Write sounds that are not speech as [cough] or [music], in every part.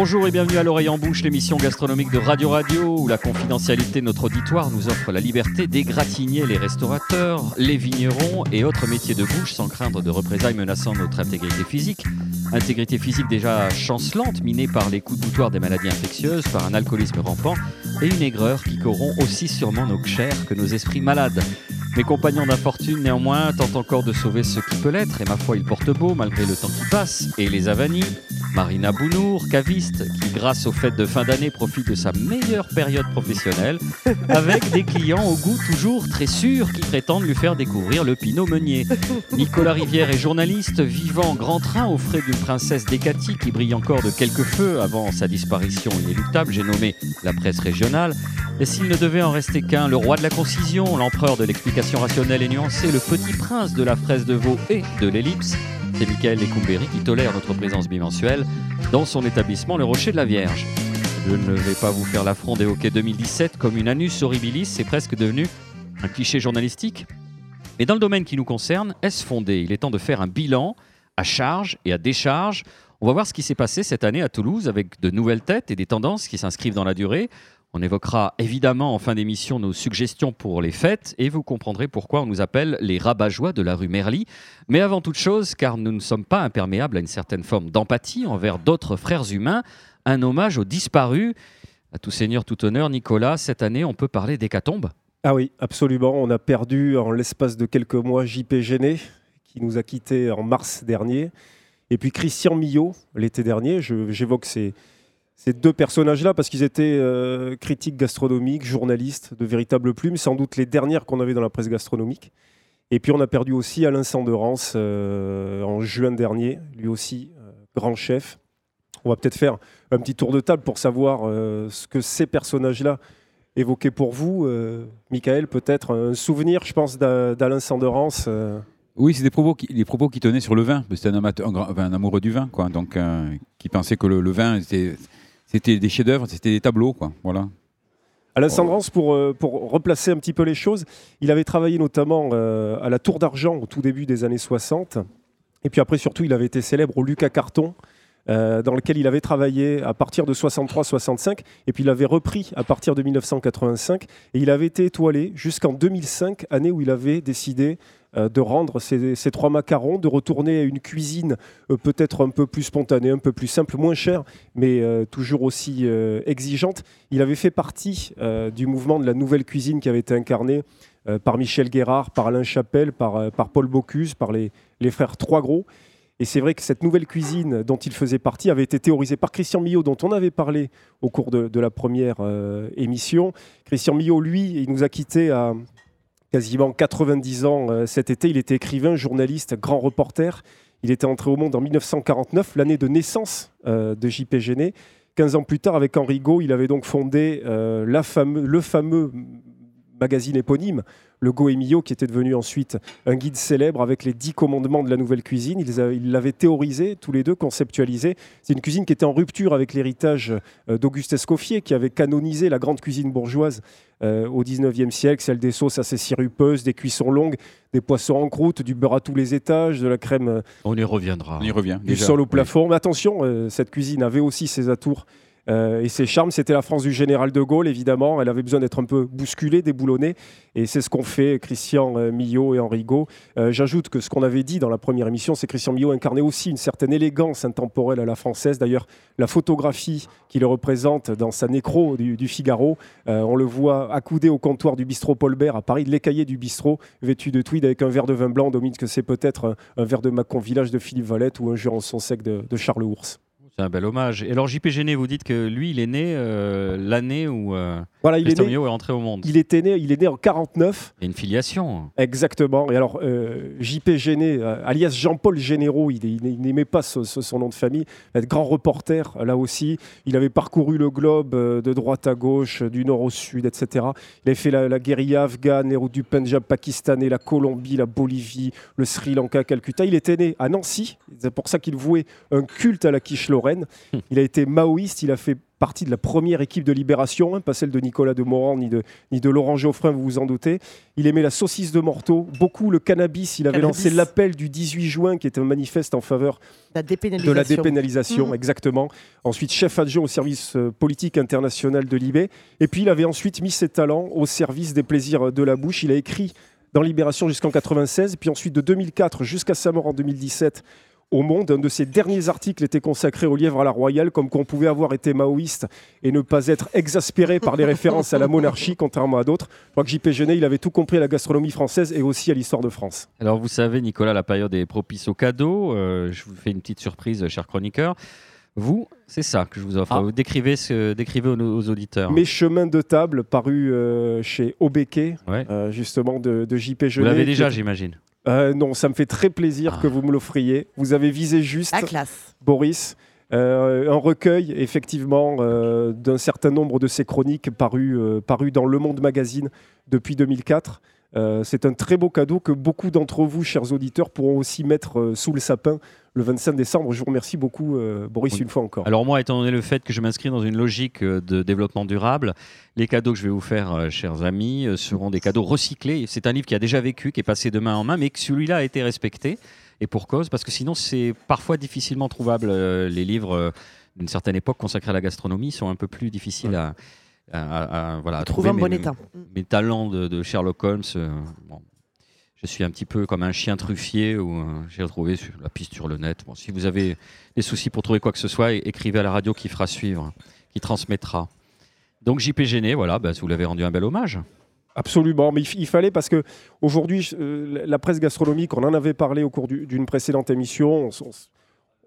Bonjour et bienvenue à l'oreille en bouche, l'émission gastronomique de Radio Radio où la confidentialité de notre auditoire nous offre la liberté d'égratigner les restaurateurs, les vignerons et autres métiers de bouche sans craindre de représailles menaçant notre intégrité physique. Intégrité physique déjà chancelante, minée par les coups de boutoir des maladies infectieuses, par un alcoolisme rampant et une aigreur qui corrompt aussi sûrement nos chairs que nos esprits malades. Mes compagnons d'infortune, néanmoins, tentent encore de sauver ce qui peut l'être, et ma foi, ils portent beau malgré le temps qui passe et les avanies. Marina Bounour, caviste, qui grâce aux fêtes de fin d'année profite de sa meilleure période professionnelle, avec des clients au goût toujours très sûr qui prétendent lui faire découvrir le Pinot Meunier. Nicolas Rivière est journaliste, vivant grand train au frais d'une princesse Décati qui brille encore de quelques feux avant sa disparition inéluctable, j'ai nommé la presse régionale. Et s'il ne devait en rester qu'un, le roi de la concision, l'empereur de l'explication rationnelle et nuancée, le petit prince de la fraise de veau et de l'ellipse, c'est Michael Lecumberi qui tolère notre présence bimensuelle dans son établissement Le Rocher de la Vierge. Je ne vais pas vous faire l'affront des hockey 2017 comme une anus horribilis, c'est presque devenu un cliché journalistique. Mais dans le domaine qui nous concerne, est-ce fondé? Il est temps de faire un bilan à charge et à décharge. On va voir ce qui s'est passé cette année à Toulouse avec de nouvelles têtes et des tendances qui s'inscrivent dans la durée. On évoquera évidemment en fin d'émission nos suggestions pour les fêtes et vous comprendrez pourquoi on nous appelle les rabat de la rue Merly. Mais avant toute chose, car nous ne sommes pas imperméables à une certaine forme d'empathie envers d'autres frères humains, un hommage aux disparus. À tout seigneur, tout honneur, Nicolas, cette année on peut parler d'hécatombe Ah oui, absolument. On a perdu en l'espace de quelques mois JP Géné, qui nous a quittés en mars dernier. Et puis Christian Millot, l'été dernier, j'évoque ces ces deux personnages-là parce qu'ils étaient euh, critiques gastronomiques, journalistes, de véritables plumes, sans doute les dernières qu'on avait dans la presse gastronomique. Et puis on a perdu aussi Alain Sanderance euh, en juin dernier, lui aussi euh, grand chef. On va peut-être faire un petit tour de table pour savoir ce que ces personnages-là évoquaient pour vous. Michael, peut-être un souvenir, je pense, d'Alain Sanderance oui, c'est des propos qui, tenaient sur le vin. C'était un, un, amoureux du vin, quoi. Donc, qui pensait que le vin était c'était des chefs-d'œuvre, c'était des tableaux, quoi. Voilà. Alain Sandrance, pour, euh, pour replacer un petit peu les choses, il avait travaillé notamment euh, à la Tour d'Argent au tout début des années 60. Et puis après, surtout, il avait été célèbre au Lucas Carton, euh, dans lequel il avait travaillé à partir de 63-65, et puis il avait repris à partir de 1985, et il avait été étoilé jusqu'en 2005, année où il avait décidé de rendre ces, trois macarons, de retourner à une cuisine euh, peut-être un peu plus spontanée, un peu plus simple, moins chère, mais euh, toujours aussi exigeante. Il avait fait partie du mouvement de la nouvelle cuisine qui avait été incarné par Michel Guérard, par Alain Chapelle, par, Paul Bocuse, par les, frères Trois Gros. Et c'est vrai que cette nouvelle cuisine dont il faisait partie avait été théorisée par Christian Millot, dont on avait parlé au cours de, de la première émission. Christian Millot, lui, il nous a quittés à, quasiment 90 ans euh, cet été. Il était écrivain, journaliste, grand reporter. Il était entré au monde en 1949, l'année de naissance euh, de JP Géné. 15 ans plus tard, avec Henri Gault, il avait donc fondé euh, la le fameux magazine éponyme, le Go Emilio, qui était devenu ensuite un guide célèbre avec les dix commandements de la nouvelle cuisine. Ils l'avaient théorisé, tous les deux, conceptualisé. C'est une cuisine qui était en rupture avec l'héritage d'Auguste Escoffier, qui avait canonisé la grande cuisine bourgeoise euh, au 19e siècle, celle des sauces assez sirupeuses, des cuissons longues, des poissons en croûte, du beurre à tous les étages, de la crème. Euh, On y reviendra. On y revient. Du sol au plafond. Mais attention, euh, cette cuisine avait aussi ses atours euh, et ses charmes, c'était la France du général de Gaulle, évidemment. Elle avait besoin d'être un peu bousculée, déboulonnée. Et c'est ce qu'ont fait Christian euh, Millot et Henri Gault. Euh, j'ajoute que ce qu'on avait dit dans la première émission, c'est que Christian Millot incarnait aussi une certaine élégance intemporelle à la française. D'ailleurs, la photographie qui le représente dans sa nécro du, Figaro, on le voit accoudé au comptoir du bistrot Paul Bert à Paris, l'écaillé du bistrot, vêtu de tweed avec un verre de vin blanc. Domine que c'est peut-être un, verre de Macon Village de Philippe Valette ou un Jurançon sec de, de Charles Ours. C'est un bel hommage. Et alors JP Géné, vous dites que lui, il est né euh, l'année où euh, voilà, il est, né, est entré au monde. Il était né, il est né en 49. Il y a une filiation. Exactement. Et alors euh, JP Géné, alias Jean-Paul Généraux, il, n'aimait pas son nom de famille. Grand reporter là aussi. Il avait parcouru le globe de droite à gauche, du nord au sud, etc. Il avait fait la, guérilla afghane, les routes du Punjab pakistanais, la Colombie, la Bolivie, le Sri Lanka, Calcutta. Il était né à Nancy. C'est pour ça qu'il vouait un culte à la quiche lorraine. Il a été maoïste, il a fait partie de la première équipe de Libération, hein, pas celle de Nicolas de Morand ni de, ni de Laurent Geoffrin, vous vous en doutez. Il aimait la saucisse de Morteau, beaucoup le cannabis. Il avait Cannabis. lancé l'appel du 18 juin, qui était un manifeste en faveur La de la dépénalisation, Mhm. exactement. Ensuite, chef adjoint au service euh, politique international de Libé. Et puis, il avait ensuite mis ses talents au service des plaisirs de la bouche. Il a écrit dans Libération jusqu'en 96, puis ensuite de 2004 jusqu'à sa mort en 2017 au Monde. Un de ses derniers articles était consacré au lièvre à la royale, comme qu'on pouvait avoir été maoïste et ne pas être exaspéré par les références à la monarchie, contrairement à d'autres. Je crois que J.P. Genet, il avait tout compris à la gastronomie française et aussi à l'histoire de France. Alors vous savez, Nicolas, la période est propice aux cadeaux. Euh, je vous fais une petite surprise, cher chroniqueur. Vous, c'est ça que je vous offre. Ah. Vous décrivez, ce, décrivez aux, aux auditeurs. Mes chemins de table, paru euh, chez Obeke, Ouais. euh, justement de, de JP Vous Genet. l'avez qui déjà, j'imagine. Euh, non, ça me fait très plaisir Ah. que vous me l'offriez. Vous avez visé juste, La classe. Boris. Euh, un recueil, effectivement, euh, d'un certain nombre de ses chroniques parues parues dans Le Monde Magazine depuis 2004. Euh, c'est un très beau cadeau que beaucoup d'entre vous, chers auditeurs, pourront aussi mettre euh, sous le sapin le 25 décembre. Je vous remercie beaucoup, euh, Boris, Oui. une fois encore. Alors moi, étant donné le fait que je m'inscris dans une logique de développement durable, les cadeaux que je vais vous faire, chers amis, seront des cadeaux recyclés. C'est un livre qui a déjà vécu, qui est passé de main en main, mais que celui-là a été respecté. Et pour cause, parce que sinon, c'est parfois difficilement trouvable. les livres d'une certaine époque consacrés à la gastronomie sont un peu plus difficiles à- à- à- voilà, à Trouve en trouver. bon mais- état. mes talents de, de Sherlock Holmes, euh, bon, je suis un petit peu comme un chien truffier où euh, j'ai retrouvé sur la piste sur le net. Bon, si vous avez des soucis pour trouver quoi que ce soit, écrivez à la radio qui fera suivre, qui transmettra. Donc JP Géné, voilà, bah, vous l'avez rendu un bel hommage. Absolument, mais il, fallait parce que aujourd'hui, euh, la presse gastronomique, on en avait parlé au cours du- d'une précédente émission.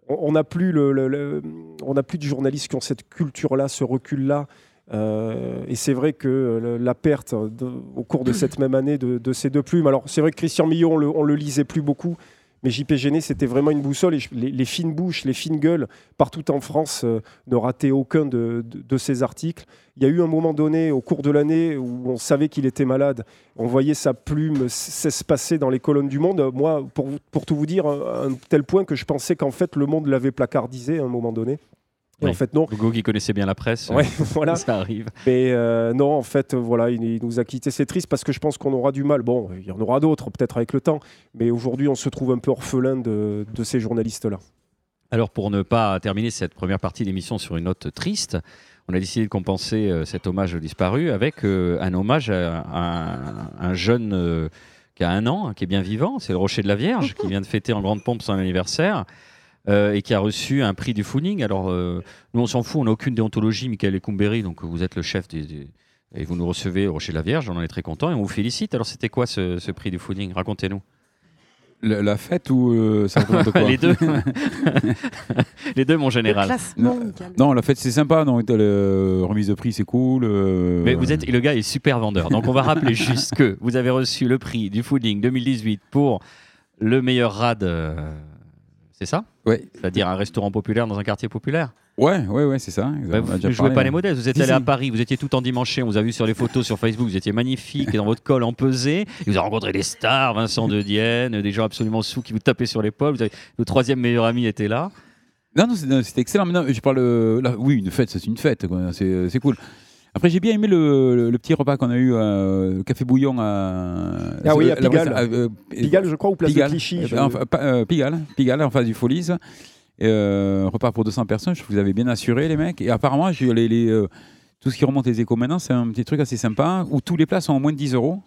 On n'a plus, le, le- le- on n'a plus de journalistes qui ont cette culture-là, ce recul-là. Euh, et c'est vrai que la perte au cours de cette même année de, ces deux plumes. Alors c'est vrai que Christian Millon, on le, le lisait plus beaucoup, mais JP Géné, c'était vraiment une boussole. Les, fines bouches, les fines gueules, partout en France, euh, ne rataient aucun de, de- ces articles. Il y a eu un moment donné, au cours de l'année, où on savait qu'il était malade. On voyait sa plume s'espacer dans les colonnes du Monde. Moi, pour, pour tout vous dire, à un tel point que je pensais qu'en fait, le Monde l'avait placardisé à un moment donné. Et Oui. en fait, non. Hugo qui connaissait bien la presse, Ouais, [laughs] voilà. [laughs] ça arrive. Mais euh, non, en fait, euh, voilà, il, il nous a quittés. C'est triste parce que je pense qu'on aura du mal. Bon, il y en aura d'autres, peut-être avec le temps. Mais aujourd'hui, on se trouve un peu orphelin de, de ces journalistes-là. Alors pour ne pas terminer cette première partie d'émission sur une note triste, on a décidé de compenser euh, cet hommage au disparu avec euh, un hommage à, à un jeune euh, qui a un an, hein, qui est bien vivant, c'est le Rocher de la Vierge, qui vient de fêter en grande pompe son anniversaire. Euh, et qui a reçu un prix du Fooning. Alors, euh, nous, on s'en fout, on n'a aucune déontologie, Michael Ecumberi, donc vous êtes le chef des, des- et vous nous recevez au Rocher de la Vierge, on en est très content et on vous félicite. Alors, c'était quoi ce, ce prix du Fooning Racontez-nous. La, la fête ou euh, ça représente quoi [laughs] Les deux. [laughs] Les deux, mon général. Non. Non, la fête c'est sympa, non, le remise de prix c'est cool. euh, Mais vous êtes, le gars est super vendeur. Donc on va rappeler [laughs] juste que vous avez reçu le prix du Fooding 2018 pour le meilleur rad. euh, c'est ça Ouais, C'est-à-dire un restaurant populaire dans un quartier populaire ouais, ouais, ouais, c'est ça. Bah, Vous ne jouez parlé, pas les modèles. Vous êtes Si, allé si. à Paris, vous étiez tout en dimanche, on vous a vu sur les photos sur Facebook, vous étiez magnifique dans votre col empesé. Vous avez rencontré des stars, Vincent de Dienne, des gens absolument sous qui vous tapaient sur l'épaule. Avez- Le troisième meilleur ami était là. Non, non, c'était excellent. Mais non, je parle. euh, là, oui, une fête, c'est une fête. C'est c'est cool. Après, j'ai bien aimé le, le- le petit repas qu'on a eu euh, au Café Bouillon à. Ah oui, à Pigalle. euh, Pigalle, je crois, ou place Pigalle. de Clichy. Euh, je- enfin, pas- euh, Pigalle, Pigalle, en face du Folies. Euh, repas pour 200 personnes, je vous avez bien assuré, les mecs. Et apparemment, les, les, euh, tout ce qui remonte les échos maintenant, c'est un petit truc assez sympa où tous les plats sont en moins de 10 euros.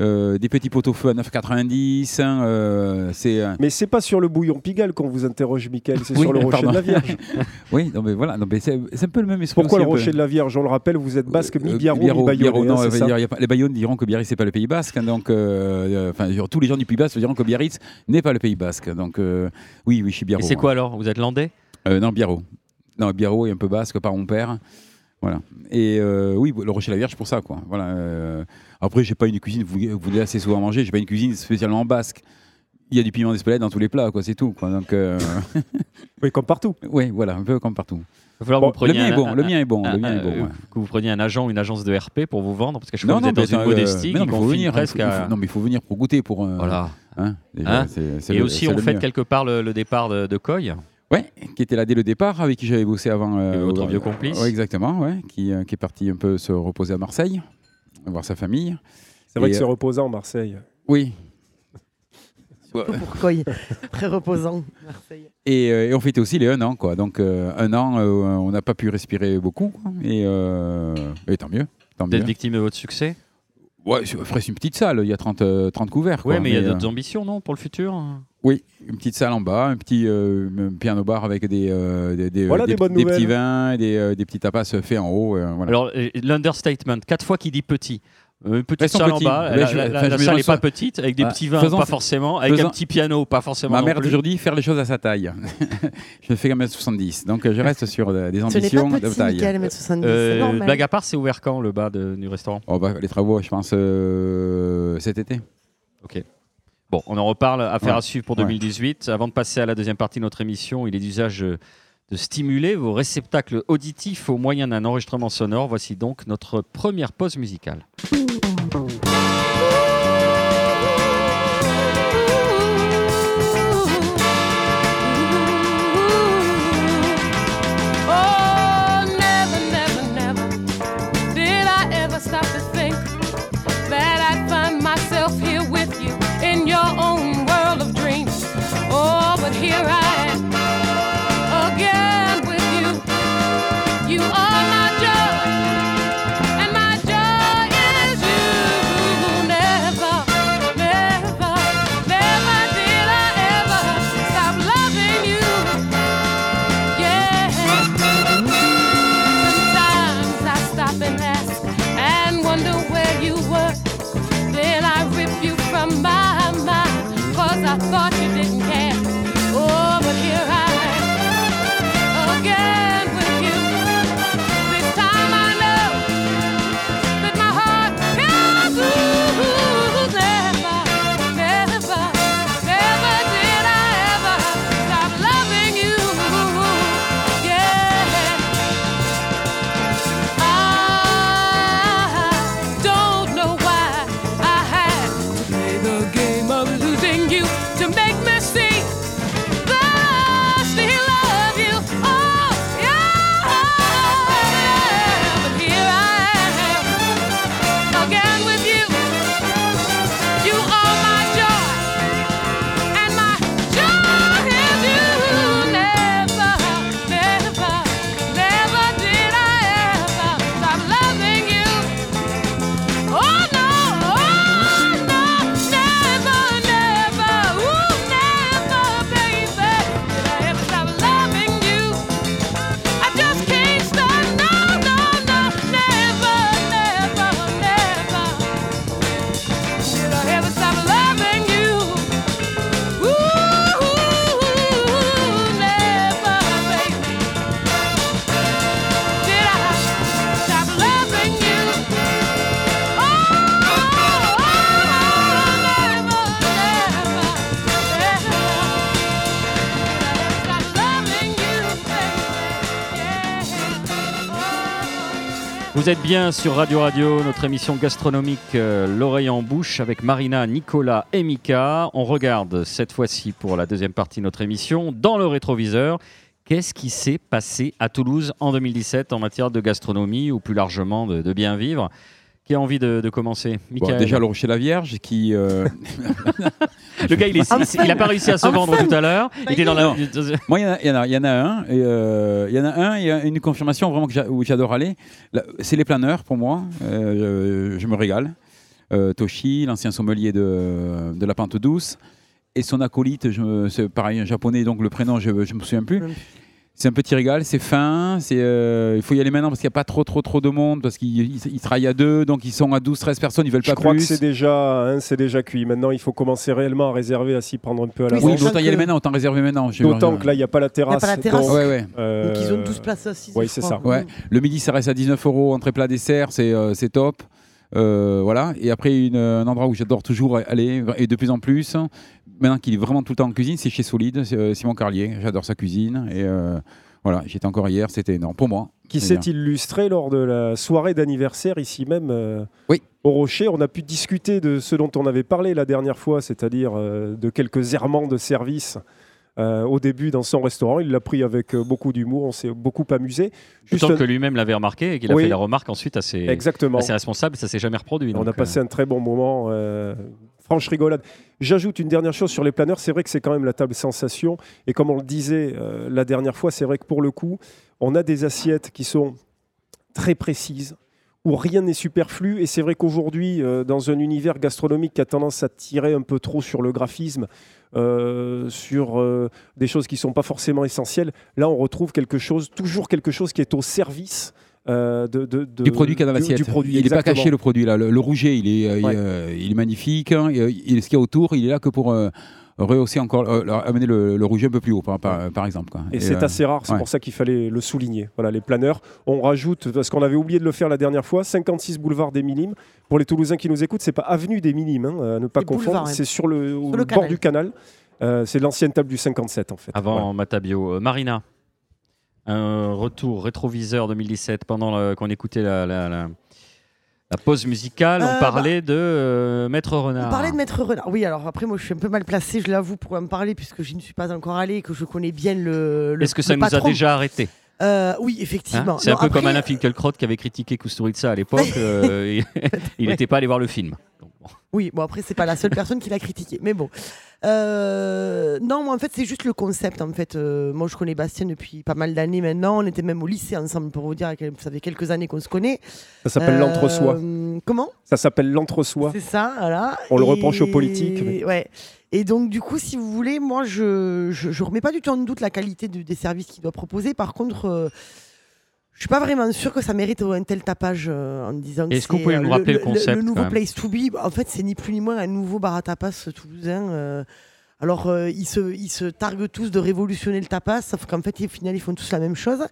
Euh, des petits pot-au-feu à 9,90. hein, euh, c'est. euh, Mais c'est pas sur le bouillon Pigalle qu'on vous interroge, Michael, c'est Oui, sur le rocher pardon. de la Vierge. [laughs] oui, non, mais voilà, non, mais c'est c'est un peu le même esprit. Pourquoi aussi, le peu. rocher de la Vierge On le rappelle, vous êtes basque, Euh, mi-biarro, Biarro, les Bayonnes diront que Biarritz c'est pas le Pays Basque, hein, donc euh, euh, enfin tous les gens du Pays Basque diront que Biarritz n'est pas le Pays Basque, donc euh, oui, oui, je suis Et Biarro. c'est quoi alors? Vous êtes landais? Euh, Non, Biarro. Non, Biarro est un peu basque par mon père. Voilà. Et euh, oui, le Rocher de la Vierge pour ça, quoi. Voilà. Euh, après, j'ai pas une cuisine. Vous, vous assez souvent mangé. J'ai pas une cuisine spécialement basque. Il y a du piment d'Espelette dans tous les plats, quoi. C'est tout, quoi. Donc, euh, [laughs] Oui, comme partout. oui, voilà, un peu comme partout. Il va falloir Bon, que vous preniez le mien un- est bon. un- le mien est bon. un- le mien est bon. euh, ouais. Que vous preniez un agent ou une agence de RP pour vous vendre, parce que je crois que vous êtes dans une euh, modestie mais non, mais faut confine venir. presque il faut- à- non, mais il faut venir pour goûter, pour. euh, Voilà. hein, déjà, Hein c'est- c'est Et le- aussi, c'est on fête mieux. quelque part le, le départ de, de Coy. Ouais, qui était là dès le départ, avec qui j'avais bossé avant. Et votre vieux complice. ouais, exactement, ouais, qui, euh, qui est parti un peu se reposer à Marseille, voir sa famille. C'est vrai Et, que c'est euh, reposant, Marseille. Oui. [laughs] Pourquoi il est très reposant, Marseille. Et, euh, et on fêtait aussi les un an, quoi. Donc euh, un an, euh, on n'a pas pu respirer beaucoup, quoi. Et, euh, et tant mieux. Tant Vous mieux. êtes victime de votre succès? Ouais, c'est une petite salle, il y a 30, euh, 30 couverts. Oui, mais il y a euh, d'autres ambitions, non, pour le futur? Oui, une petite salle en bas, un petit euh, piano bar avec des, euh, des, des, Voilà des- des bonnes des petits vins, et des, euh, des petits tapas faits en haut. euh, voilà. Alors, l'understatement, quatre fois qu'il dit petit. Une petite salle en bas, Ouais, la, je- la- la salle n'est pas petite, avec des Ah, petits vins, faisons- pas forcément, avec un petit piano, pas forcément. Ma mère plus. aujourd'hui faire les choses à sa taille. [laughs] je fais 1m70, donc je reste sur des Ce n'est ambitions pas de petit, taille. Michael, 1m70, c'est Euh, blague à part, c'est ouvert quand le bas de- du restaurant? Oh, bah, les travaux, je pense, euh, cet été. Bon, on en reparle, affaire Ouais. à suivre pour Ouais. 2018. Avant de passer à la deuxième partie de notre émission, il est d'usage de stimuler vos réceptacles auditifs au moyen d'un enregistrement sonore. Voici donc notre première pause musicale. Vous êtes bien sur Radio Radio, notre émission gastronomique euh, L'oreille en bouche avec Marina, Nicolas et Mika. On regarde cette fois-ci pour la deuxième partie de notre émission dans le rétroviseur. Qu'est-ce qui s'est passé à Toulouse en 2017 en matière de gastronomie ou plus largement de, de bien vivre? Qui a envie de, de commencer Bon, déjà, le Rocher la Vierge, qui. euh, [laughs] [laughs] Le gars, il n'a pas réussi à se vendre Enfin. tout à l'heure. Il était dans la... [laughs] Moi, il y en a- il y, en a- il y en a un. et, euh, Il y en a un, il y a une confirmation vraiment que j'a- où j'adore aller. Là, C'est les planeurs pour moi. Euh, je, je me régale. Euh, Toshi, l'ancien sommelier de, de la Pente Douce. Et son acolyte, je me- c'est pareil, un japonais, donc le prénom, je ne me souviens plus. C'est un petit régal, c'est fin, c'est, euh, il faut y aller maintenant parce qu'il n'y a pas trop trop trop de monde, parce qu'ils ils- ils travaillent à deux, donc ils sont à 12-13 personnes, ils veulent Je pas crois plus. que c'est déjà, hein, c'est déjà cuit. Maintenant, il faut commencer réellement à réserver, à s'y prendre un peu à Oui, l'avance. Oui, autant y aller maintenant, autant réserver maintenant. Je- D'autant que là, il n'y a pas la terrasse. pas la terrasse. donc, Ouais, ouais. euh, Donc ils ont 12 places assises. oui, je c'est crois. ça. Ouais. Le midi, ça reste à 19 euros, entrée plat dessert, c'est euh, c'est top. Euh, voilà. Et après, une, un endroit où j'adore toujours aller, et de plus en plus, maintenant qu'il est vraiment tout le temps en cuisine, c'est chez Solide, c'est, euh, Simon Carlier. J'adore sa cuisine. Et euh, voilà, j'étais encore hier, c'était énorme pour moi. qui s'est illustré lors de la soirée d'anniversaire ici même euh, Oui. au Rocher. On a pu discuter de ce dont on avait parlé la dernière fois, c'est-à-dire euh, de quelques errements de service euh, au début dans son restaurant. Il l'a pris avec euh, beaucoup d'humour, on s'est beaucoup amusé. Juste un- que lui-même l'avait remarqué et qu'il a Oui. fait la remarque ensuite à ses, Exactement. à ses responsables. Ça s'est jamais reproduit. On donc, a euh, passé un très bon moment. Franche rigolade. J'ajoute une dernière chose sur les planeurs. C'est vrai que c'est quand même la table sensation. Et comme on le disait euh, la dernière fois, c'est vrai que pour le coup, on a des assiettes qui sont très précises, où rien n'est superflu. Et c'est vrai qu'aujourd'hui, euh, dans un univers gastronomique qui a tendance à tirer un peu trop sur le graphisme, euh, sur des choses qui ne sont pas forcément essentielles, là, on retrouve quelque chose, toujours quelque chose qui est au service. Euh, de, de- de- du produit qu'il y a dans l'assiette. du produit, il n'est pas caché le produit là. Le, le rouget, il est, euh, Ouais. euh, il est magnifique. hein, et, ce qu'il y a autour, il est là que pour euh, rehausser encore, euh, amener le, le rouget un peu plus haut, par, par, par exemple. quoi. Et, c'est euh, assez rare, c'est ouais. pour ça qu'il fallait le souligner. Voilà, les planeurs. On rajoute, parce qu'on avait oublié de le faire la dernière fois, 56 boulevard des Minimes. Pour les Toulousains qui nous écoutent, c'est pas avenue des Minimes, hein, à ne pas Les confondre. C'est sur le, au le bord canal. du canal. Euh, c'est l'ancienne table du 57 en fait. Avant Voilà. Matabio. Euh, Marina, un retour rétroviseur 2017 pendant qu'on écoutait la, la- la- la pause musicale. Euh, on parlait de euh, Maître Renard. On parlait de Maître Renard. Oui, alors après, moi, je suis un peu mal placé, je l'avoue, pour en parler, puisque je n'y suis pas encore allé et que je connais bien le. le Est-ce que ça nous a déjà arrêté? Euh, Oui, hein? Effectivement. C'est un peu après- comme Alain Finkielkraut qui avait critiqué Kusturica à l'époque. [laughs] euh, [laughs] il Ouais. n'était pas allé voir le film. Donc. Oui, bon, après, c'est pas la seule personne qui l'a critiqué. Mais bon. Euh, non, moi, en fait, c'est juste le concept. En fait, Euh, moi, je connais Bastien depuis pas mal d'années maintenant. On était même au lycée ensemble, pour vous dire. Ça fait quelques années qu'on se connaît. Ça s'appelle Euh, l'entre-soi. Comment? Ça s'appelle l'entre-soi. C'est ça, voilà. On le reproche aux politiques, mais- Ouais. Et donc, du coup, si vous voulez, moi, je, je, je remets pas du tout en doute la qualité de- des services qu'il doit proposer. Par contre, euh, je suis pas vraiment sûr que ça mérite un tel tapage euh, en disant que Est-ce que vous c'est, pouvez euh, nous rappeler le le, concept, nouveau place to be, en fait, c'est ni plus ni moins un nouveau bar à tapas toulousain. euh, alors, euh, ils, se, ils se targuent tous de révolutionner le tapas, sauf qu'en fait, au final, ils font tous la même chose.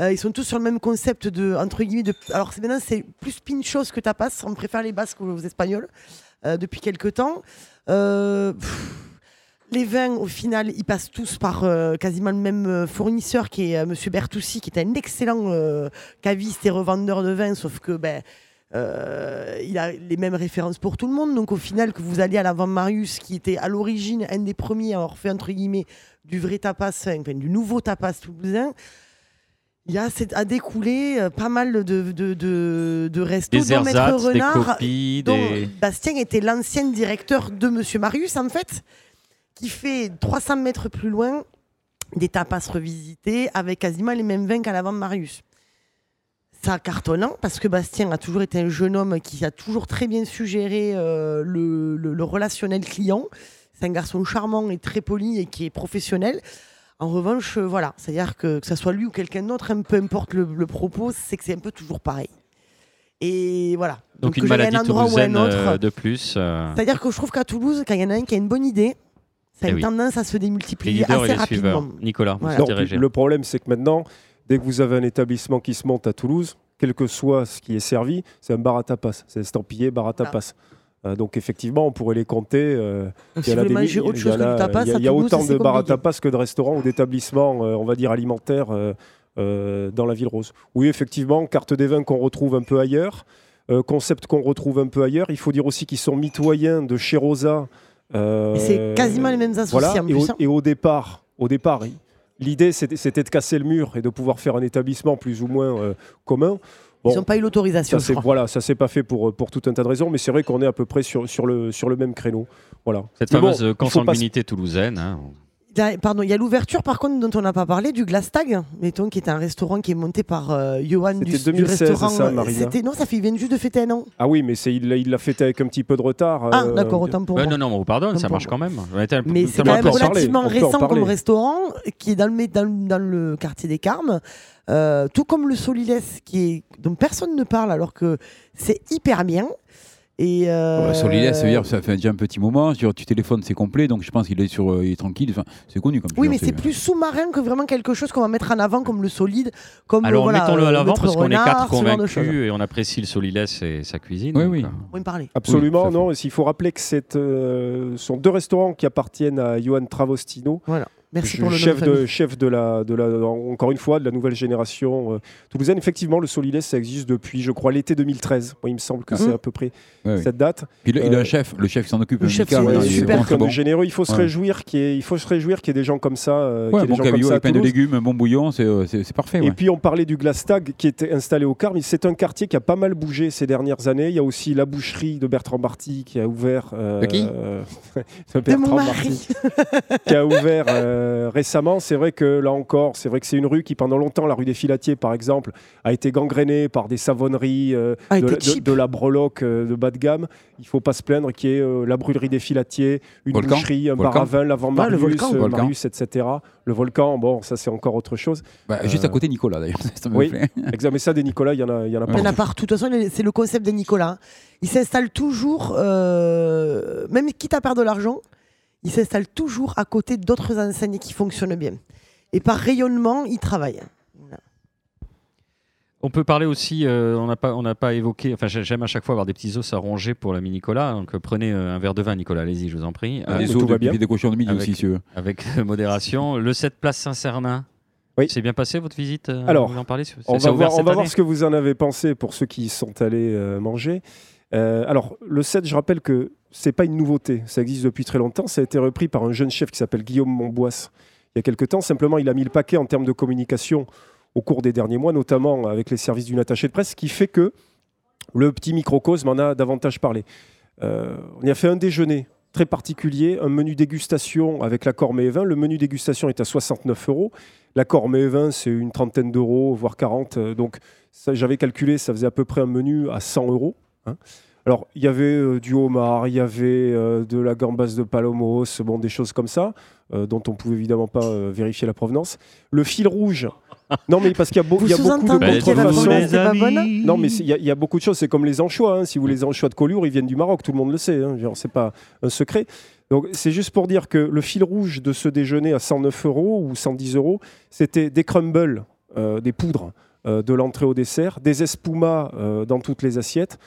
Ils sont tous sur le même concept de entre guillemets de. Alors maintenant c'est plus pinchos que tapas. On préfère les basques aux espagnols depuis quelques temps. Pff, les vins, au final, ils passent tous par euh, quasiment le même euh, fournisseur qui est euh, Monsieur Bertoussi, qui est un excellent euh, caviste et revendeur de vins, sauf que ben, il a les mêmes références pour tout le monde. Donc au final, que vous alliez à l'avant Marius, qui était à l'origine un des premiers à avoir fait entre guillemets du vrai tapas, enfin du nouveau tapas toulousain. Il y a à découler euh, pas mal de, de, de, de restos, Des dont Maître des Renard, copies, dont des... Bastien était l'ancien directeur de Monsieur Marius, en fait, qui fait 300 mètres plus loin des tapas revisités avec quasiment les mêmes vins qu'à l'avant de Marius. Ça cartonnant parce que Bastien a toujours été un jeune homme qui a toujours très bien su gérer euh, le, le- le relationnel client. C'est un garçon charmant et très poli et qui est professionnel. En revanche, euh, voilà, c'est-à-dire que que ce soit lui ou quelqu'un d'autre, peu importe le, le propos, c'est que c'est un peu toujours pareil. Et voilà. Donc, que une j'aille à un maladie endroit ou à un toulousaine autre, euh, de plus. euh, c'est-à-dire que je trouve qu'à Toulouse, quand il y en a un qui a une bonne idée, ça a Eh une oui. tendance à se les démultiplier leaders et les suiveurs. rapidement. Nicolas, vous. Donc, le problème, c'est que maintenant, dès que vous avez un établissement qui se monte à Toulouse, quel que soit ce qui est servi, c'est un bar à tapas. C'est estampillé bar à tapas. Euh, donc effectivement, on pourrait les compter. euh, il y si y chose en que a- du tapas, Il y y a autant de bars à tapas que de restaurants ou d'établissements, euh, on va dire, alimentaires euh, euh, dans la ville rose. Oui, effectivement, carte des vins qu'on retrouve un peu ailleurs, euh, concept qu'on retrouve un peu ailleurs. Il faut dire aussi qu'ils sont mitoyens de chez Rosa. Euh, Et c'est quasiment les mêmes associés voilà, en et, plus. au, hein. et au départ, au départ, l'idée c'était de casser le mur et de pouvoir faire un établissement plus ou moins euh, commun. Bon, Ils n'ont pas eu l'autorisation, ça voilà, ça s'est pas fait pour pour tout un tas de raisons, mais c'est vrai qu'on est à peu près sur, sur le sur le même créneau. Voilà. Cette Mais bon, fameuse pas se- consanguinité toulousaine. hein. Il y a- Pardon, il y a l'ouverture par contre dont on n'a pas parlé du Glastag, mettons, qui est un restaurant qui est monté par euh, Johan du, C'était du 2016, restaurant. ça, euh, c'était- Non, ça fait, il vient juste de fêter un an. Ah oui, mais c'est il l'a- il l'a fait avec un petit peu de retard. Ah, euh, d'accord, autant pour moi. non, non, on vous pardonne, ça marche quand même. Mais c'est quand même relativement récent comme restaurant, qui est dans le, mé- dans, le- dans le quartier des Carmes, Euh, tout comme le Soliles, qui est, dont personne ne parle alors que c'est hyper bien. Et euh, Ouais, Solidaire, ça veut dire ça fait déjà un petit moment. Sur, tu téléphones, c'est complet, donc je pense qu'il est sur, euh, il est tranquille. Enfin, c'est connu comme. Oui, mais c'est plus sous-marin que vraiment quelque chose qu'on va mettre en avant comme le solide, comme Alors voilà, mettons-le à euh, l'avant parce qu'on est Renard, quatre convaincus et on apprécie le Solilès et sa cuisine. Oui, donc, oui. euh, Vous pouvez me parler. Absolument, Oui, non. Il faut rappeler que c'est, euh, ce sont deux restaurants qui appartiennent à Johan Travostino. Voilà. Merci pour le nom chef de chef de la, de la, encore une fois, de la nouvelle génération euh, toulousaine. Effectivement, le Solides, ça existe depuis, je crois, l'été 2013. Moi, il me semble que Mhm. c'est à peu près Ouais, cette date. Puis il a- il a Euh, un chef, le chef qui s'en occupe. le chef, Mika, ouais, il est super. bon, généreux. Il faut se Ouais. réjouir qu'il y ait, il faut se réjouir qu'il y ait des gens comme ça, euh, Ouais, bon gens comme cabillaud ça à avec plein de légumes, un bon bouillon, c'est euh, parfait. Et puis on parlait du Glastag qui était installé au Carme. C'est un quartier qui a pas mal bougé ces dernières années. Il y a aussi la boucherie de Bertrand Barty qui a ouvert. euh, De qui? [laughs] de Bertrand mon Barty mari. qui a ouvert euh, récemment. C'est vrai que là encore, c'est vrai que c'est une rue qui pendant longtemps, la rue des Filatiers par exemple, a été gangrénée par des savonneries, euh, Ah, de, la breloque euh, de bas de gamme. Il faut pas se plaindre qu'il y ait euh, la brûlerie des Filatiers, une Volcan. boucherie, un Volcan. bar à vin, l'avant Ah, le Marius, volcan. euh. Marius, etc. Le volcan, bon, ça c'est encore autre chose. Bah, Juste à côté Nicolas d'ailleurs. [laughs] Oui. plaît. Exact, mais ça des Nicolas, il y en a, il y en a Ouais. Il y en a partout. partout. De toute façon, c'est le concept de Nicolas. Il s'installe toujours, euh, même quitte à perdre de l'argent, il s'installe toujours à côté d'autres enseignes qui fonctionnent bien. Et par rayonnement, il travaille. On peut parler aussi, euh, on n'a pas, on n'a pas évoqué, enfin j'ai- j'aime à chaque fois avoir des petits os à ronger pour la Nicolas. Donc euh, prenez euh, un verre de vin, Nicolas, allez-y, je vous en prie. Ah, Euh, Les os va de bien. des cochons de midi Avec- aussi, si tu veux. avec modération. Le 7 place Saint-Cernin. Oui. C'est bien passé votre visite Alors, vous en parlez C'est- On va, voir, on cette va voir année ce que vous en avez pensé pour ceux qui sont allés euh, manger. Euh, alors, le 7, je rappelle que c'est pas une nouveauté. Ça existe depuis très longtemps. Ça a été repris par un jeune chef qui s'appelle Guillaume Monbois il y a quelques temps. Simplement, il a mis le paquet en termes de communication au cours des derniers mois, notamment avec les services d'une attachée de presse, ce qui fait que le petit microcosme en a davantage parlé. Euh, on y a fait un déjeuner très particulier, un menu dégustation avec l'accord mets et vin. Le menu dégustation est à 69 euros. L'accord mets et vin, c'est une trentaine d'euros, voire 40. Euh, Donc, j'avais calculé, ça faisait à peu près un menu à 100 euros. hein. Alors, il y avait euh, du homard, il y avait euh, de la gambasse de palomos, bon, des choses comme ça, euh, dont on pouvait évidemment pas euh, vérifier la provenance. Le fil rouge. Non, mais parce qu'il y a, beau- Vous il y a beaucoup de contrefaçons. provenance, c'est pas bonne Non, mais il y, a- il y a beaucoup de choses. C'est comme les anchois. hein. Si vous voulez les anchois de Collioure, ils viennent du Maroc. Tout le monde le sait. Hein. C'est pas un secret. Donc, c'est juste pour dire que le fil rouge de ce déjeuner à 109 euros ou 110 euros, c'était des crumbles, euh, des poudres euh, de l'entrée au dessert, des espumas euh, dans toutes les assiettes.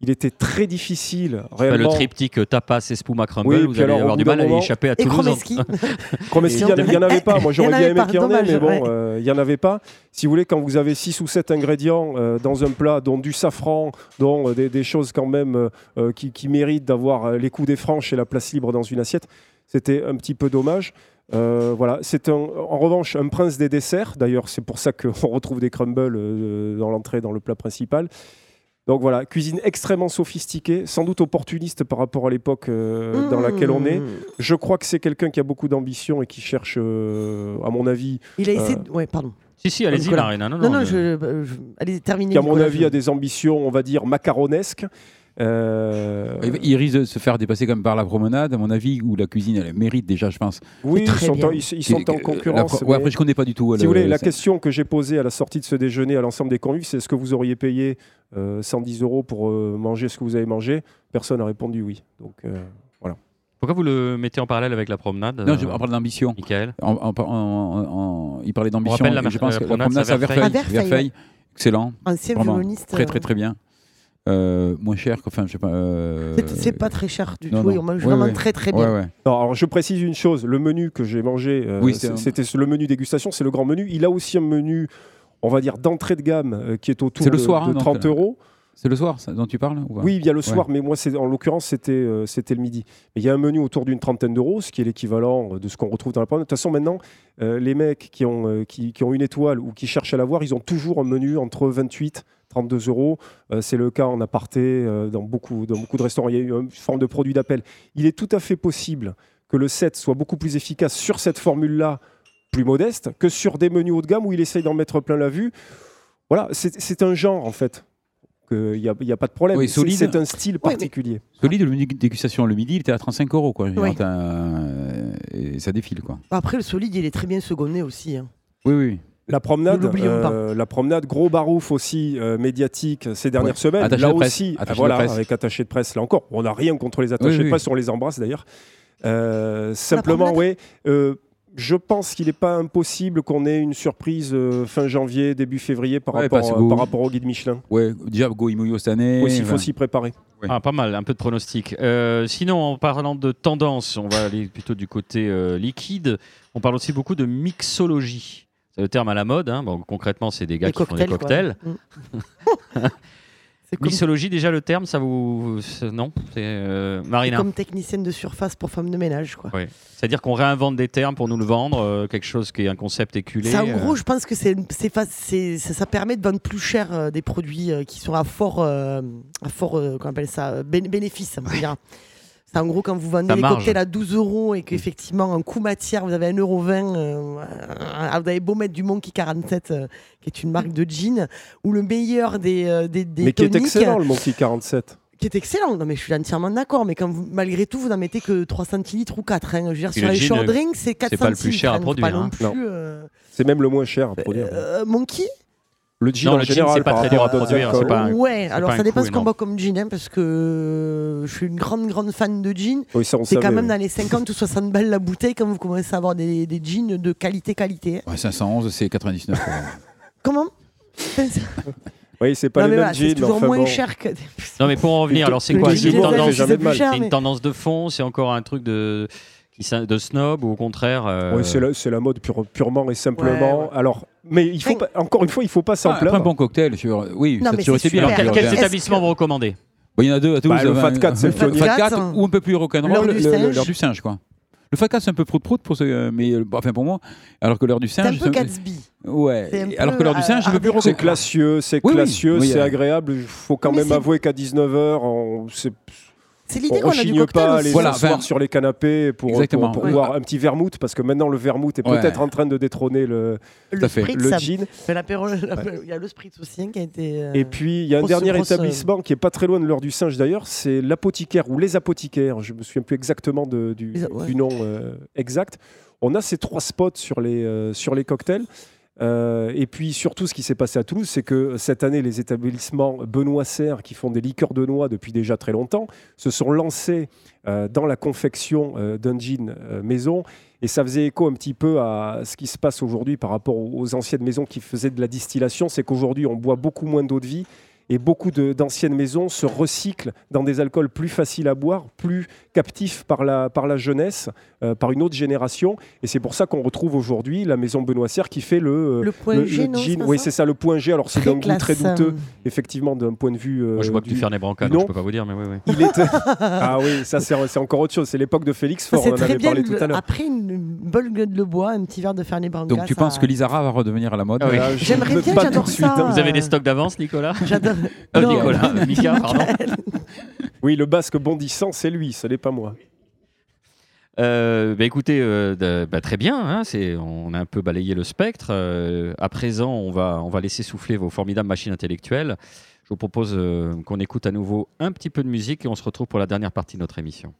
Il était très difficile, Enfin, Le réellement. triptyque euh, tapas, espuma, crumble, Oui, vous allez alors, avoir du mal à échapper à Et Toulouse. [laughs] Y en- il n'y en avait pas Moi, j'aurais bien aimé qu'il y en ait, mais bon, ouais. euh, il n'y en avait pas. Si vous voulez, quand vous avez 6 ou 7 ingrédients euh, dans un plat, dont du safran, dont euh, des, des choses quand même qui, qui méritent d'avoir les coups des franches et la place libre dans une assiette, c'était un petit peu dommage. Euh, voilà, c'est en revanche un prince des desserts. D'ailleurs, c'est pour ça qu'on [laughs] retrouve des crumbles euh, dans l'entrée, dans le plat principal. Donc voilà, cuisine extrêmement sophistiquée, sans doute opportuniste par rapport à l'époque euh, dans laquelle on est. Mmh. Je crois que c'est quelqu'un qui a beaucoup d'ambition et qui cherche, euh, à mon avis, Il a essayé. Euh, de- Ouais, pardon. Si, si, allez-y. Marina. Non, Non, non, le- je, je- Allez, terminez. qui à mon Nicolas, avis je- a des ambitions, on va dire, macaronesques. Euh, Il- risque de se faire dépasser comme par la promenade, à mon avis, où la cuisine elle mérite déjà, je pense. oui, ils sont, en, ils, ils sont Euh, en la concurrence. pro- ouais, après, je connais pas du tout. si le- vous voulez, la question que j'ai posée à la sortie de ce déjeuner à l'ensemble des convives, c'est est-ce que vous auriez payé euh, 110 euros pour euh, manger ce que vous avez mangé? Personne n'a répondu oui. Donc, euh, Pourquoi vous le mettez en parallèle avec la promenade Non, je euh, parle d'ambition. Michael? En- en- en- en- il parlait d'ambition. je pense la que la promenade, promenade, c'est à à Verfeil. Verfeil. Verfeil, excellent. Ancien violoniste. Très, euh, très, très bien. Euh, moins cher qu'enfin, je sais pas. euh, C'est pas très cher du non, tout. non. Et on mange Ouais, vraiment ouais. très, très bien. ouais. Non, alors je précise une chose, le menu que j'ai mangé, euh, Oui, un- c'était le menu dégustation, c'est le grand menu. Il a aussi un menu, on va dire, d'entrée de gamme euh, qui est autour C'est le de, soir, de hein, donc, 30 euh, euros. C'est le soir ça, dont tu parles ou Oui, il y a le soir, mais moi, c'est- en l'occurrence, c'était euh, c'était le midi. Mais il y a un menu autour d'une trentaine d'euros, ce qui est l'équivalent de ce qu'on retrouve dans la promenade. De toute façon, maintenant, euh, les mecs qui ont, euh, qui, qui ont une étoile ou qui cherchent à l'avoir, ils ont toujours un menu entre 28 32 euros. Euh, c'est le cas en aparté euh, dans, beaucoup, dans beaucoup de restaurants. Il y a eu une forme de produit d'appel. Il est tout à fait possible que le 7 soit beaucoup plus efficace sur cette formule-là, plus modeste, que sur des menus haut de gamme où il essaye d'en mettre plein la vue. Voilà, c'est un genre en fait. Il n'y a, y a pas de problème. Oui, C'est- solide. c'est un style particulier. Celui de le menu dégustation le midi, il était à 35 euros. Quoi. Oui. T'as, et ça défile. Quoi. Après, le solide, il est très bien secondé aussi. hein. Oui, oui. La promenade, euh, la promenade, gros barouf aussi euh, médiatique ces dernières Ouais. semaines. Attaché là de presse. aussi, Attaché ah, de voilà, presse. avec attaché de presse. Là encore, on n'a rien contre les attachés Oui, de oui. presse, on les embrasse d'ailleurs. Euh, simplement, oui. euh, je pense qu'il n'est pas impossible qu'on ait une surprise euh, fin janvier, début février par, Ouais, rapport, euh, par au guide Michelin. Ouais, déjà, Go Imouyo cette année. Il faut s'y préparer. Ouais. Ah, pas mal, un peu de pronostic. Euh, sinon, en parlant de tendance, on va aller plutôt du côté euh, liquide. On parle aussi beaucoup de mixologie. C'est le terme à la mode. hein. Bon, concrètement, c'est des gars Les qui font des cocktails. Mm. [laughs] Mixologie, déjà le terme, ça vous. Non? C'est euh, Marina. comme technicienne de surface pour femme de ménage. Quoi. Ouais. C'est-à-dire qu'on réinvente des termes pour nous le vendre, euh, quelque chose qui est un concept éculé. Ça, en euh, gros, je pense que c'est, c'est, fa- c'est- ça, ça permet de vendre plus cher euh, des produits euh, qui sont à fort, euh, à fort euh, appelle ça, euh, bé- bénéfice. on peut dire. C'est en gros quand vous vendez marge. cocktails à 12 euros et qu'effectivement en coût matière vous avez 1,20€, euh, ah, vous avez beau mettre du Monkey 47 euh, qui est une marque de gin ou le meilleur des, euh, des, des Mais qui est excellent, le Monkey 47. qui est excellent. Non mais je suis entièrement d'accord. Mais quand vous, malgré tout vous n'en mettez que 3 centilitres ou 4. hein. Je veux dire sur le les short euh, drinks c'est 4 c'est pas le plus centilitres, cher à hein, produire, non hein. euh, C'est même le moins cher à produire. euh, Monkey? Le gin Non, en le gin, général, c'est pas très dur à produire, pas un- Ouais, alors pas ça dépend ce qu'on boit comme gin, hein, parce que je suis une grande, grande fan de gin. Oui, ça, on C'est quand même oui. dans les 50 ou 60 balles la bouteille quand vous commencez à avoir des, des jeans de qualité, qualité. hein. Ouais, 511, c'est 99. quoi. [laughs] Comment? [laughs] Oui, c'est pas Non, les mais mêmes voilà, jeans. c'est toujours enfin moins bon. cher que. Non, mais pour en revenir, alors c'est quoi C'est une tendance, de mal. c'est une tendance de fond C'est encore un truc de, de snob ou au contraire euh, Oui, c'est la, c'est la mode pure- purement et simplement. Ouais, ouais. Alors, mais il faut pas- encore une fois, il faut pas s'en Ah, Après un plaindre. bon cocktail, sur... oui, Non, ça été bien. Alors, quel- quels euh, établissements que- vous recommandez bon, il y en a deux à Toulouse. Bah, le euh, Fat Cat, c'est un- le pionnier. Fat Cat Fat Cat, ou un peu plus rock'n'roll. l'heure le- du le- singe. L'heure du singe, quoi. Le Fat Cat, c'est un peu prout-prout, pour ce... mais enfin pour moi. Alors que l'heure du C'est un singe. peu c'est- Gatsby. Ouais. Alors que l'heure du singe, c'est un peu plus C'est rock'n'roll. classieux, c'est classieux, Oui, c'est euh, agréable. Il faut quand Mais même avouer qu'à 19h, on c'est- C'est l'idée on qu'on a du cocktail pas aller Voilà, enfin, sur les canapés pour, exactement. pour, pour Ouais. boire un petit vermouth, parce que maintenant le vermouth est Ouais. peut-être en train de détrôner le, Le spritz, le ça- gin. Il y a le spritz aussi hein, qui a été. euh, Et puis, il y a un dernier grosse, établissement qui est pas très loin de l'heure du singe d'ailleurs, c'est l'apothicaire ou les apothicaires. Je me souviens plus exactement de- du, Les du nom euh, exact. On a ces trois spots sur les, euh, sur les cocktails. Euh, et puis surtout, ce qui s'est passé à Toulouse, c'est que cette année, les établissements Benoît Serre, qui font des liqueurs de noix depuis déjà très longtemps, se sont lancés euh, dans la confection euh, d'un gin euh, maison. Et ça faisait écho un petit peu à ce qui se passe aujourd'hui par rapport aux anciennes maisons qui faisaient de la distillation. C'est qu'aujourd'hui, on boit beaucoup moins d'eau de vie. Et beaucoup de- d'anciennes maisons se recyclent dans des alcools plus faciles à boire, plus captifs par la, par la jeunesse, euh, par une autre génération. Et c'est pour ça qu'on retrouve aujourd'hui la maison Benoît Serre qui fait le, euh, Le point le- G, le non gin. Oui, c'est ça, le point G. Alors c'est Très d'un goût très douteux, effectivement, d'un point de vue. euh, Moi, je vois que tu du- brancas, du donc je peux pas vous dire, mais oui, oui. Il était... [laughs] ah oui, ça c'est encore autre chose. C'est l'époque de Félix Faure, c'est on en très avait bien. parlé tout le- à l'heure. Après une bonne gueule de bois, un petit verre de Fernet Branca. Donc tu ça- penses que l'Isara va redevenir à la mode Ah oui. Je- J'aimerais bien, pas tout j'adore de suite, ça. hein. Vous avez des stocks d'avance, Nicolas? J'adore. [laughs] Euh, Non. Nicolas, euh, [laughs] Mika, pardon. Oui, le basque bondissant, c'est lui, ce n'est pas moi. Euh, bah, écoutez, euh, de- bah, très bien. hein, c'est, on a un peu balayé le spectre. Euh, à présent, on va, on va laisser souffler vos formidables machines intellectuelles. Je vous propose euh, qu'on écoute à nouveau un petit peu de musique et on se retrouve pour la dernière partie de notre émission.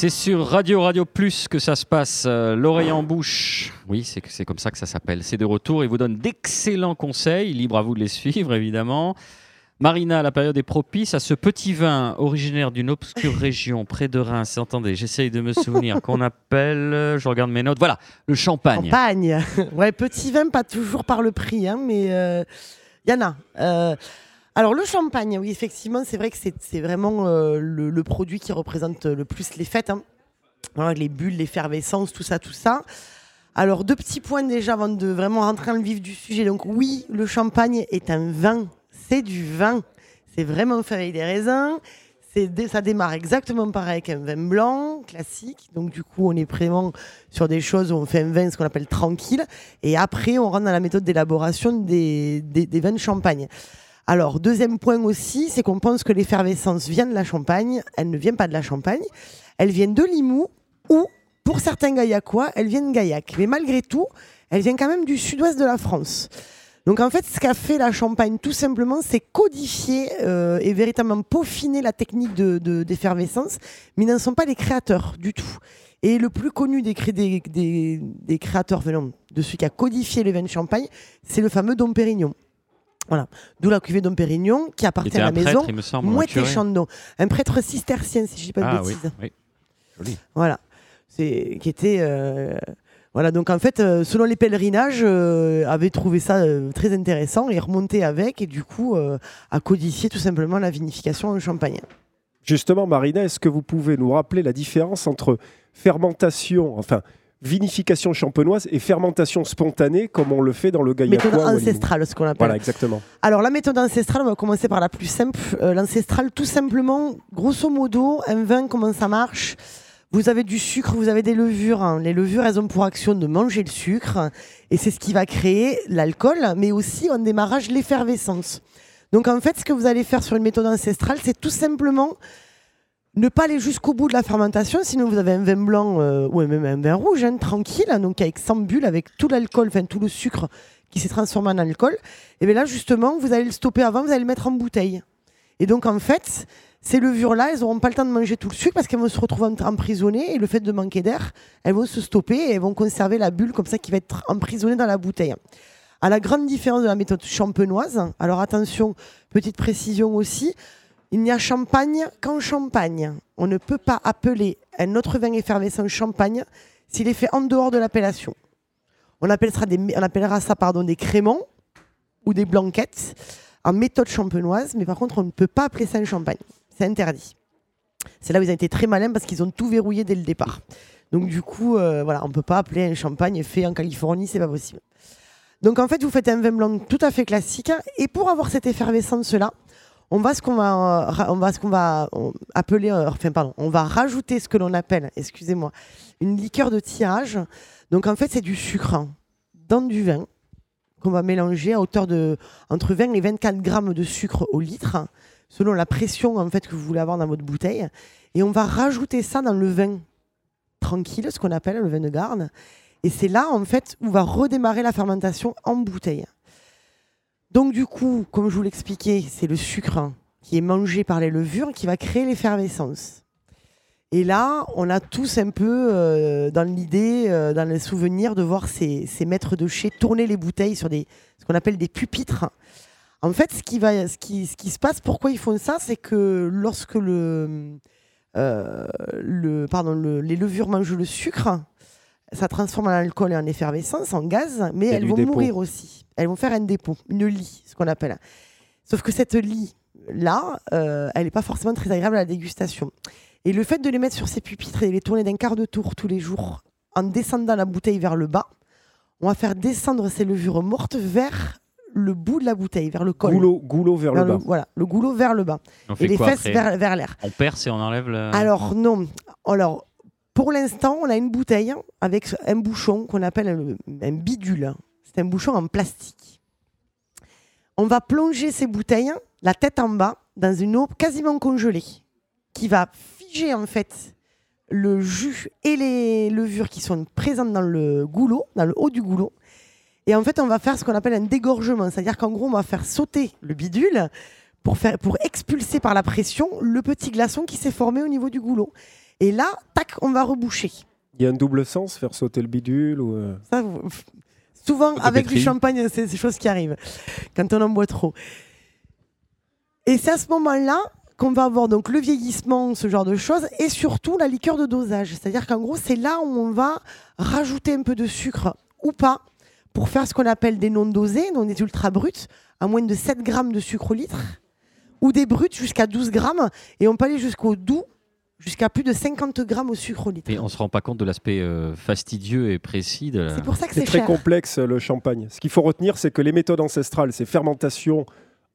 C'est sur Radio Radio Plus que ça se passe, euh, l'oreille en bouche. Oui, c'est c'est comme ça que ça s'appelle. C'est de retour et vous donne d'excellents conseils. Libre à vous de les suivre, évidemment. Marina, la période est propice à ce petit vin originaire d'une obscure [laughs] région près de Reims. Attendez, j'essaye de me souvenir [laughs] qu'on appelle. euh, Je regarde mes notes. Voilà, le champagne. Champagne. ouais, petit vin, pas toujours par le prix, hein, mais il y en a. Euh, alors le champagne, oui, effectivement, c'est vrai que c'est vraiment euh, le, produit qui représente le plus les fêtes. hein. Voilà, les bulles, l'effervescence, tout ça, tout ça. Alors deux petits points déjà avant de vraiment rentrer dans le vif du sujet. Donc oui, le champagne est un vin, c'est du vin. C'est vraiment fait avec des raisins. Ça démarre exactement pareil qu'un vin blanc classique. Donc du coup, on est vraiment sur des choses où on fait un vin, ce qu'on appelle tranquille. Et après, on rentre dans la méthode d'élaboration des, des vins de champagne. Alors, deuxième point aussi, c'est qu'on pense que l'effervescence vient de la Champagne. Elle ne vient pas de la Champagne. Elle vient de Limoux ou, pour certains Gaillacois, elle vient de Gaillac. Mais malgré tout, elle vient quand même du sud-ouest de la France. Donc en fait, ce qu'a fait la Champagne, tout simplement, c'est codifier euh, et véritablement peaufiner la technique de- de- d'effervescence, mais ils n'en sont pas les créateurs du tout. Et le plus connu des, des, des- créateurs, non, de celui qui a codifié les vins de Champagne, c'est le fameux Dom Pérignon. Voilà. D'où la cuvée Dom Pérignon, qui appartient à un la maison prêtre, il me semble. Mouette. Chandon. Un prêtre cistercien, si je dis pas de Ah oui, bêtises. oui. Joli. Voilà. C'est qui était euh, voilà donc en fait euh, selon les pèlerinages euh, avait trouvé ça euh, très intéressant et remonté avec et du coup euh, a codifié tout simplement la vinification en Champagne. Justement, Marina, est-ce que vous pouvez nous rappeler la différence entre fermentation, enfin vinification champenoise et fermentation spontanée, comme on le fait dans le Gaillacois Méthode ancestrale ce qu'on appelle. Voilà, exactement. Alors la méthode ancestrale, on va commencer par la plus simple. Euh, L'ancestrale, tout simplement, grosso modo, un vin, comment ça marche? Vous avez du sucre, vous avez des levures. hein. Les levures, elles ont pour action de manger le sucre, et c'est ce qui va créer l'alcool, mais aussi en démarrage l'effervescence. Donc en fait, ce que vous allez faire sur une méthode ancestrale, c'est tout simplement ne pas aller jusqu'au bout de la fermentation, sinon vous avez un vin blanc euh, ou même un vin rouge, hein, tranquille, hein, donc avec 100 bulles, avec tout l'alcool, enfin tout le sucre qui s'est transformé en alcool. Et bien là, justement, vous allez le stopper avant, vous allez le mettre en bouteille. Et donc, en fait, ces levures-là, elles n'auront pas le temps de manger tout le sucre parce qu'elles vont se retrouver em- emprisonnées et le fait de manquer d'air, elles vont se stopper et elles vont conserver la bulle comme ça qui va être emprisonnée dans la bouteille. À la grande différence de la méthode champenoise, alors attention, petite précision aussi, il n'y a champagne qu'en champagne. On ne peut pas appeler un autre vin effervescent champagne s'il est fait en dehors de l'appellation. On appellera, ça pardon, des créments ou des blanquettes en méthode champenoise, mais par contre, on ne peut pas appeler ça un champagne. C'est interdit. C'est là où ils ont été très malins parce qu'ils ont tout verrouillé dès le départ. Donc, du coup, euh, voilà, on ne peut pas appeler un champagne fait en Californie, c'est pas possible. Donc, en fait, vous faites un vin blanc tout à fait classique. Et pour avoir cette effervescence-là, on va ce qu'on va, appeler, pardon, on va rajouter ce que l'on appelle, excusez-moi, une liqueur de tirage. Donc en fait, c'est du sucre dans du vin qu'on va mélanger à hauteur de entre 20 et 24 grammes de sucre au litre, selon la pression en fait que vous voulez avoir dans votre bouteille. Et on va rajouter ça dans le vin tranquille, ce qu'on appelle le vin de garde. Et c'est là en fait où va redémarrer la fermentation en bouteille. Donc du coup, comme je vous l'expliquais, c'est le sucre hein, qui est mangé par les levures qui va créer l'effervescence. Et là, on a tous un peu euh, dans l'idée, euh, dans le souvenir de voir ces, ces maîtres de chez tourner les bouteilles sur ce qu'on appelle des pupitres. En fait, ce qui, va, ce, qui, ce qui se passe, pourquoi ils font ça, c'est que lorsque le, euh, le, pardon, le- les levures mangent le sucre, ça transforme l'alcool en effervescence, en gaz, mais elles vont dépôt. mourir aussi. Elles vont faire un dépôt, une lie, ce qu'on appelle. Sauf que cette lie, là, euh, elle n'est pas forcément très agréable à la dégustation. Et le fait de les mettre sur ces pupitres et de les tourner d'un quart de tour tous les jours, en descendant la bouteille vers le bas, on va faire descendre ces levures mortes vers le bout de la bouteille, vers le col. Goulot, goulot vers Vers le bas. voilà, le goulot vers le bas. On Et fait les quoi fesses après vers, vers l'air. On perce et on enlève le. Alors non. Alors, pour l'instant, on a une bouteille avec un bouchon qu'on appelle un, bidule. C'est un bouchon en plastique. On va plonger ces bouteilles, la tête en bas, dans une eau quasiment congelée, qui va figer en fait le jus et les levures qui sont présentes dans le goulot, dans le haut du goulot. Et en fait, on va faire ce qu'on appelle un dégorgement, c'est-à-dire qu'en gros, on va faire sauter le bidule pour, faire, pour expulser par la pression le petit glaçon qui s'est formé au niveau du goulot. Et là, tac, on va reboucher. Il y a un double sens, faire sauter le bidule ou. euh, Ça, souvent, avec du champagne, c'est des choses qui arrivent quand on en boit trop. Et c'est à ce moment-là qu'on va avoir donc le vieillissement, ce genre de choses, et surtout la liqueur de dosage. C'est-à-dire qu'en gros, c'est là où on va rajouter un peu de sucre ou pas pour faire ce qu'on appelle des non dosés, donc des ultra bruts, à moins de 7 grammes de sucre au litre, ou des bruts jusqu'à 12 grammes, et on peut aller jusqu'au doux, jusqu'à plus de 50 grammes au sucre au litre. Et on se rend pas compte de l'aspect euh, fastidieux et précis de la... C'est pour ça que C'est c'est très cher. complexe le champagne. Ce qu'il faut retenir, c'est que les méthodes ancestrales, c'est fermentation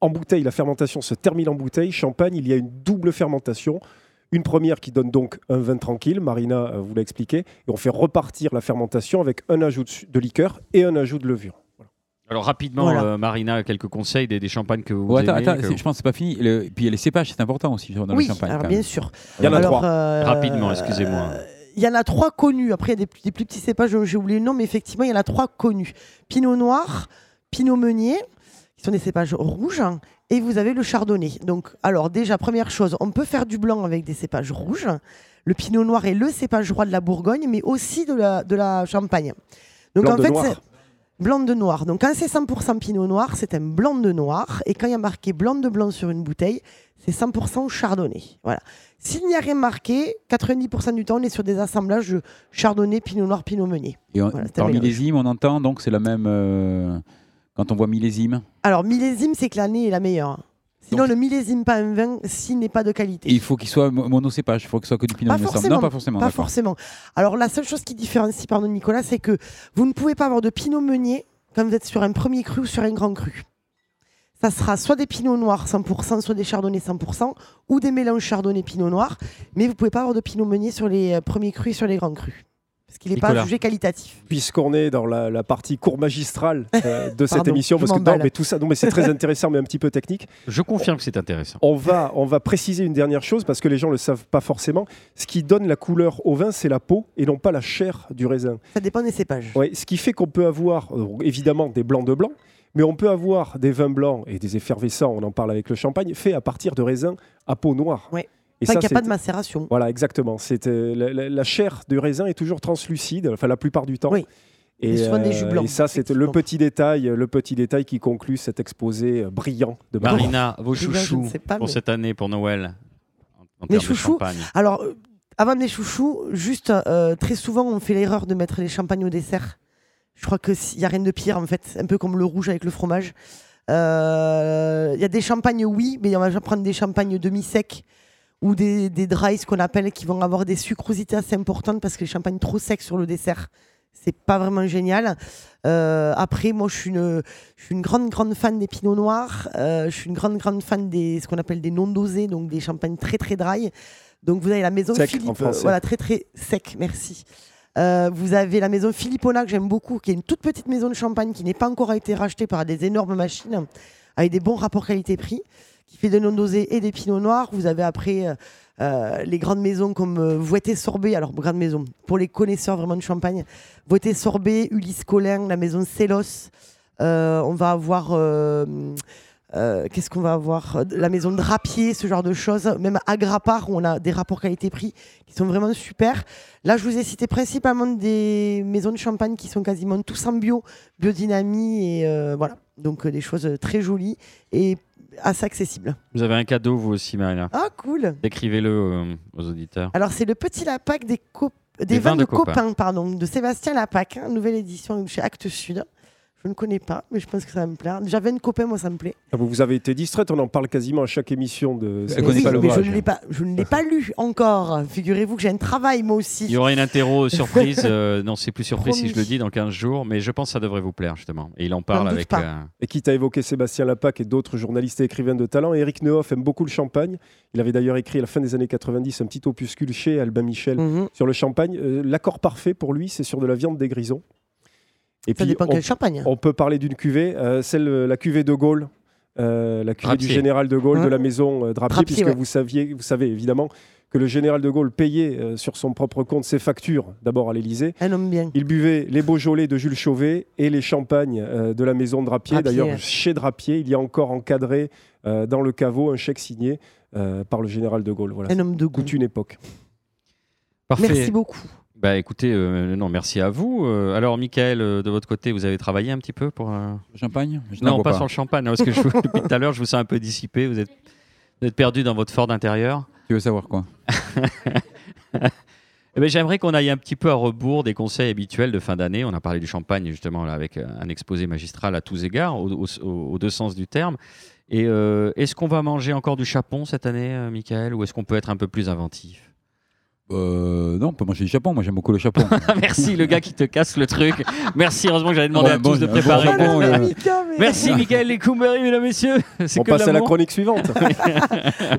en bouteille. La fermentation se termine en bouteille. Champagne, il y a une double fermentation. Une première qui donne donc un vin tranquille, Marina euh, vous l'a expliqué, et on fait repartir la fermentation avec un ajout de liqueur et un ajout de levure. Alors rapidement, Voilà. euh, Marina, quelques conseils des, des champagnes que vous Oh, attends, aimez attends, que- je pense que c'est pas fini. Le- puis il y a les cépages, c'est important aussi dans oui, le champagne. alors bien sûr. Il y en a Alors, trois. euh, Rapidement, excusez-moi. euh, Il y en a trois connus. Après, il y a des, des plus petits cépages dont j'ai oublié le nom, mais effectivement, il y en a trois connus. Pinot Noir, Pinot Meunier, qui sont des cépages rouges, et vous avez le Chardonnay. Donc, alors déjà, première chose, on peut faire du blanc avec des cépages rouges. Le Pinot Noir est le cépage roi de la Bourgogne, mais aussi de la, de la Champagne. Donc, Blanc en de fait, Blanc de noir. Donc quand c'est 100% pinot noir, c'est un blanc de noir. Et quand il y a marqué blanc de blanc sur une bouteille, c'est 100% chardonnay. Voilà. S'il n'y a rien marqué, 90% du temps, on est sur des assemblages de chardonnay, pinot noir, pinot meunier. Et on- Voilà, par millésime, on entend donc c'est la même. euh, quand on voit millésime, Alors millésime, c'est que l'année est la meilleure. Sinon, Donc- ne millésime pas un vin s'il n'est pas de qualité. et il faut qu'il soit mo- monocépage, il faut que ce soit que du pinot. Pas forcément. Non, pas forcément. Pas forcément. Alors la seule chose qui différencie, pardon Nicolas, c'est que vous ne pouvez pas avoir de pinot meunier quand vous êtes sur un premier cru ou sur un grand cru. Ça sera soit des pinots noirs 100%, soit des chardonnays 100%, ou des mélanges chardonnay pinot noir. Mais vous pouvez pas avoir de pinot meunier sur les euh, premiers crus et sur les grands crus. Parce qu'il n'est pas jugé qualitatif. Puisqu'on est dans la, la partie cours magistrale euh, de [laughs] cette Pardon, émission, parce que non, mais tout ça, non, mais c'est très intéressant, mais un petit peu technique. Je confirme que c'est intéressant. On va, on va préciser une dernière chose parce que les gens ne le savent pas forcément. Ce qui donne la couleur au vin, c'est la peau et non pas la chair du raisin. Ça dépend des cépages. Ouais, ce qui fait qu'on peut avoir euh, évidemment des blancs de blanc, mais on peut avoir des vins blancs et des effervescents, on en parle avec le champagne, faits à partir de raisins à peau noire. Ouais. Et Tant ça, qu'il n'y a pas de macération. Voilà, exactement. Euh, la, la- la chair du raisin est toujours translucide, enfin la plupart du temps. Oui. Et, souvent des jus euh, blancs, et ça, c'est le petit détail, le petit détail qui conclut cet exposé euh, brillant de Marina. Marina, vos ne chouchous pas, pour mais- cette année, pour Noël en, en Mes de chouchous champagne. Alors, euh, avant des chouchous, juste euh, très souvent, on fait l'erreur de mettre les champagnes au dessert. Je crois qu'il n'y a rien de pire, en fait, un peu comme le rouge avec le fromage. Euh, Il y a des champagnes, oui, mais on va prendre des champagnes demi-secs ou des, des dry, ce qu'on appelle, qui vont avoir des sucrosités assez importantes parce que les champagnes trop secs sur le dessert, c'est pas vraiment génial. Euh, après, moi, je suis une, je suis une grande, grande fan des pinots noirs. Euh, je suis une grande, grande fan des ce qu'on appelle des non dosés, donc des champagnes très, très dry. Donc, vous avez la maison Sec, Philippe, voilà, très, très sec, merci. Euh, vous avez la maison Philippona que j'aime beaucoup, qui est une toute petite maison de champagne qui n'est pas encore été rachetée par des énormes machines avec des bons rapports qualité-prix, qui fait des dosés et des pinots noirs. Vous avez après euh, euh, les grandes maisons comme euh, Voité Sorbet, alors grande maison pour les connaisseurs vraiment de champagne, Voité Sorbet, Ulysse Collin, la maison Célos. Euh, on va avoir qu'est-ce qu'on va avoir? La maison Drapier, ce genre de choses. Même Agrapar, où on a des rapports qualité-prix qui sont vraiment super. Là, je vous ai cité principalement des maisons de champagne qui sont quasiment tous en bio, biodynamie et voilà. Donc des choses très jolies et assez accessibles. Vous avez un cadeau, vous aussi, Marina. Ah, cool Décrivez-le euh, aux auditeurs. Alors, c'est le petit Lapac des, des, Des vins, de, de copains. copains, pardon, de Sébastien Lapac, hein, nouvelle édition chez Actes Sud. Je ne connais pas, mais je pense que ça va me plaire. J'avais une copain, moi, ça me plaît. Ah, Vous vous avez été distraite, on en parle quasiment à chaque émission de Mais oui, pas mais l'ouvrage. je ne l'ai pas, je ne l'ai pas lu encore. Figurez-vous que j'ai un travail, moi aussi. Il y aura une interro [laughs] surprise. euh, non, c'est plus surprise si je le dis dans 15 jours, mais je pense que ça devrait vous plaire, justement. Et il en parle avec. euh, Et quitte à évoquer Sébastien Lapac et d'autres journalistes et écrivains de talent, Eric Nehoff aime beaucoup le champagne. Il avait d'ailleurs écrit à la fin des années 90 un petit opuscule chez Albin Michel Mhm. sur le champagne. Euh, L'accord parfait pour lui, c'est sur de la viande des grisons. Et Ça dépend on, quel champagne. on peut parler d'une cuvée, euh, celle, euh, la cuvée de Gaulle, euh, la cuvée du général de Gaulle de Hein la maison euh, Drapier, Drapier, puisque ouais. vous, saviez, vous savez évidemment que le général de Gaulle payait euh, sur son propre compte ses factures, d'abord à l'Élysée. Un homme bien. Il buvait les Beaujolais de Jules Chauvet et les champagnes euh, de la maison Drapier. Drapier, D'ailleurs, ouais. chez Drapier, il y a encore encadré euh, dans le caveau un chèque signé euh, par le général de Gaulle. Voilà. Un homme de goût. Toute une époque. Parfait. Merci beaucoup. Bah écoutez, euh, non, merci à vous. Euh, alors, Michael, euh, de votre côté, vous avez travaillé un petit peu pour. euh, Champagne? Je Non, bois pas, sur le champagne, parce que je, [laughs] depuis tout à l'heure, je vous sens un peu dissipé. Vous êtes, vous êtes perdu dans votre Ford intérieur. Tu veux savoir quoi? [laughs] Eh ben, J'aimerais qu'on aille un petit peu à rebours des conseils habituels de fin d'année. On a parlé du champagne, justement, là, avec un exposé magistral à tous égards, aux, deux sens du terme. Et est-ce qu'on va manger encore du chapon cette année, Michael, ou est-ce qu'on peut être un peu plus inventif? Euh, Non, on peut manger du chapon. Moi, j'aime beaucoup le chapon. [laughs] Merci, le gars qui te casse le truc. Merci, heureusement que j'avais demandé Ouais, à bon, tous de bon préparer. chapon, euh, Merci, Michael Lecoumberry, mesdames, messieurs. C'est On que passe à la chronique suivante.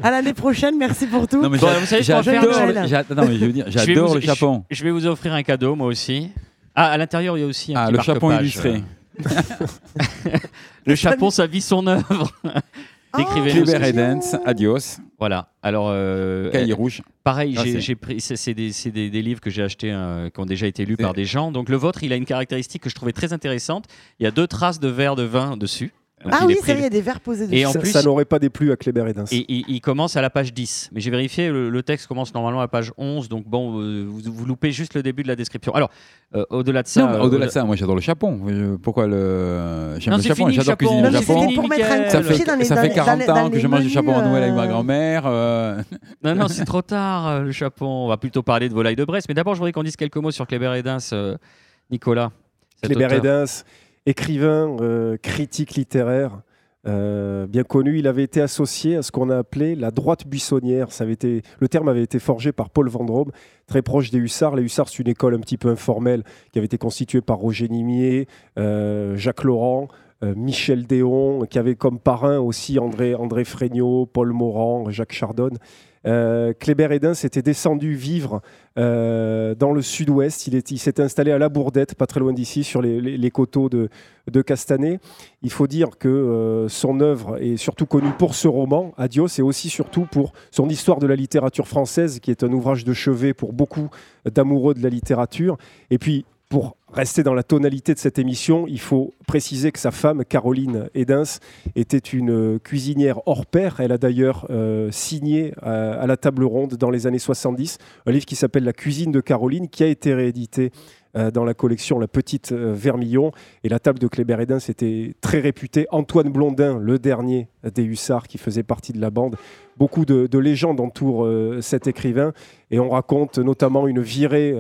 À l'année prochaine, merci pour tout. Non, mais Bon, vous savez j'adore. Le- j'a- Non, mais je veux dire, Je vais j'adore vous- le chapon. Je, je vais vous offrir un cadeau, moi aussi. Ah, à l'intérieur, il y a aussi un Ah, petit le chapon illustré. [laughs] le chapon, sa vie, son œuvre. Oh, Décrivez-nous et que- Dance, adios. Voilà. Alors, euh, Cahier rouge. pareil, Ah, j'ai- pris. C'est des, des- des livres que j'ai achetés, euh, qui ont déjà été lus par des gens. Donc, le vôtre, il a une caractéristique que je trouvais très intéressante. Il y a deux traces de verre de vin dessus. Donc, Ah il oui, est c'est vrai, il y a des verres posés dessus. Et en ça plus- ça n'aurait pas déplu à Kléber et Dins. Et il, il commence à la page 10. Mais j'ai vérifié, le, le texte commence normalement à la page 11. Donc bon, euh, vous, vous loupez juste le début de la description. Alors, euh, au-delà de ça. Non, mais euh, au-delà de ça, moi, j'adore le chapon. Euh, Pourquoi le. J'aime le le J'adore cuisiner le c'était pour mettre un Ça fait, dans les ça dans fait les- 40 dans les- ans dans que je mange du chapon à Noël avec ma grand-mère. euh, [laughs] Non, non, c'est trop tard, le chapon. On va plutôt parler de volaille de Brest. Mais d'abord, je voudrais qu'on dise quelques mots sur Kléber et Dins, Nicolas. Kléber et. Dins, écrivain, euh, critique littéraire, euh, bien connu. Il avait été associé à ce qu'on a appelé la droite buissonnière. Ça avait été, le terme avait été forgé par Paul Vendôme, très proche des Hussards. Les Hussards, c'est une école un petit peu informelle qui avait été constituée par Roger Nimier, euh, Jacques Laurent. Michel Déon, qui avait comme parrain aussi André, André Paul Morand, Jacques Chardonne. Euh, Kléber Edin s'était descendu vivre euh, dans le sud-ouest. Il est- il s'est installé à La Bourdette, pas très loin d'ici, sur les, coteaux de, de Castanet. Il faut dire que euh, son œuvre est surtout connue pour ce roman, Adios, et aussi surtout pour son histoire de la littérature française, qui est un ouvrage de chevet pour beaucoup d'amoureux de la littérature. Et puis, pour rester dans la tonalité de cette émission, il faut préciser que sa femme, Caroline Edens, était une euh, cuisinière hors pair. Elle a d'ailleurs euh, signé euh, à la table ronde dans les années 70 un livre qui s'appelle La cuisine de Caroline, qui a été réédité euh, dans la collection La Petite euh, Vermillon. Et la table de Kléber Edin, c'était très réputé. Antoine Blondin, le dernier des Hussards, qui faisait partie de la bande. Beaucoup de, de légendes entourent euh, cet écrivain. Et on raconte notamment une virée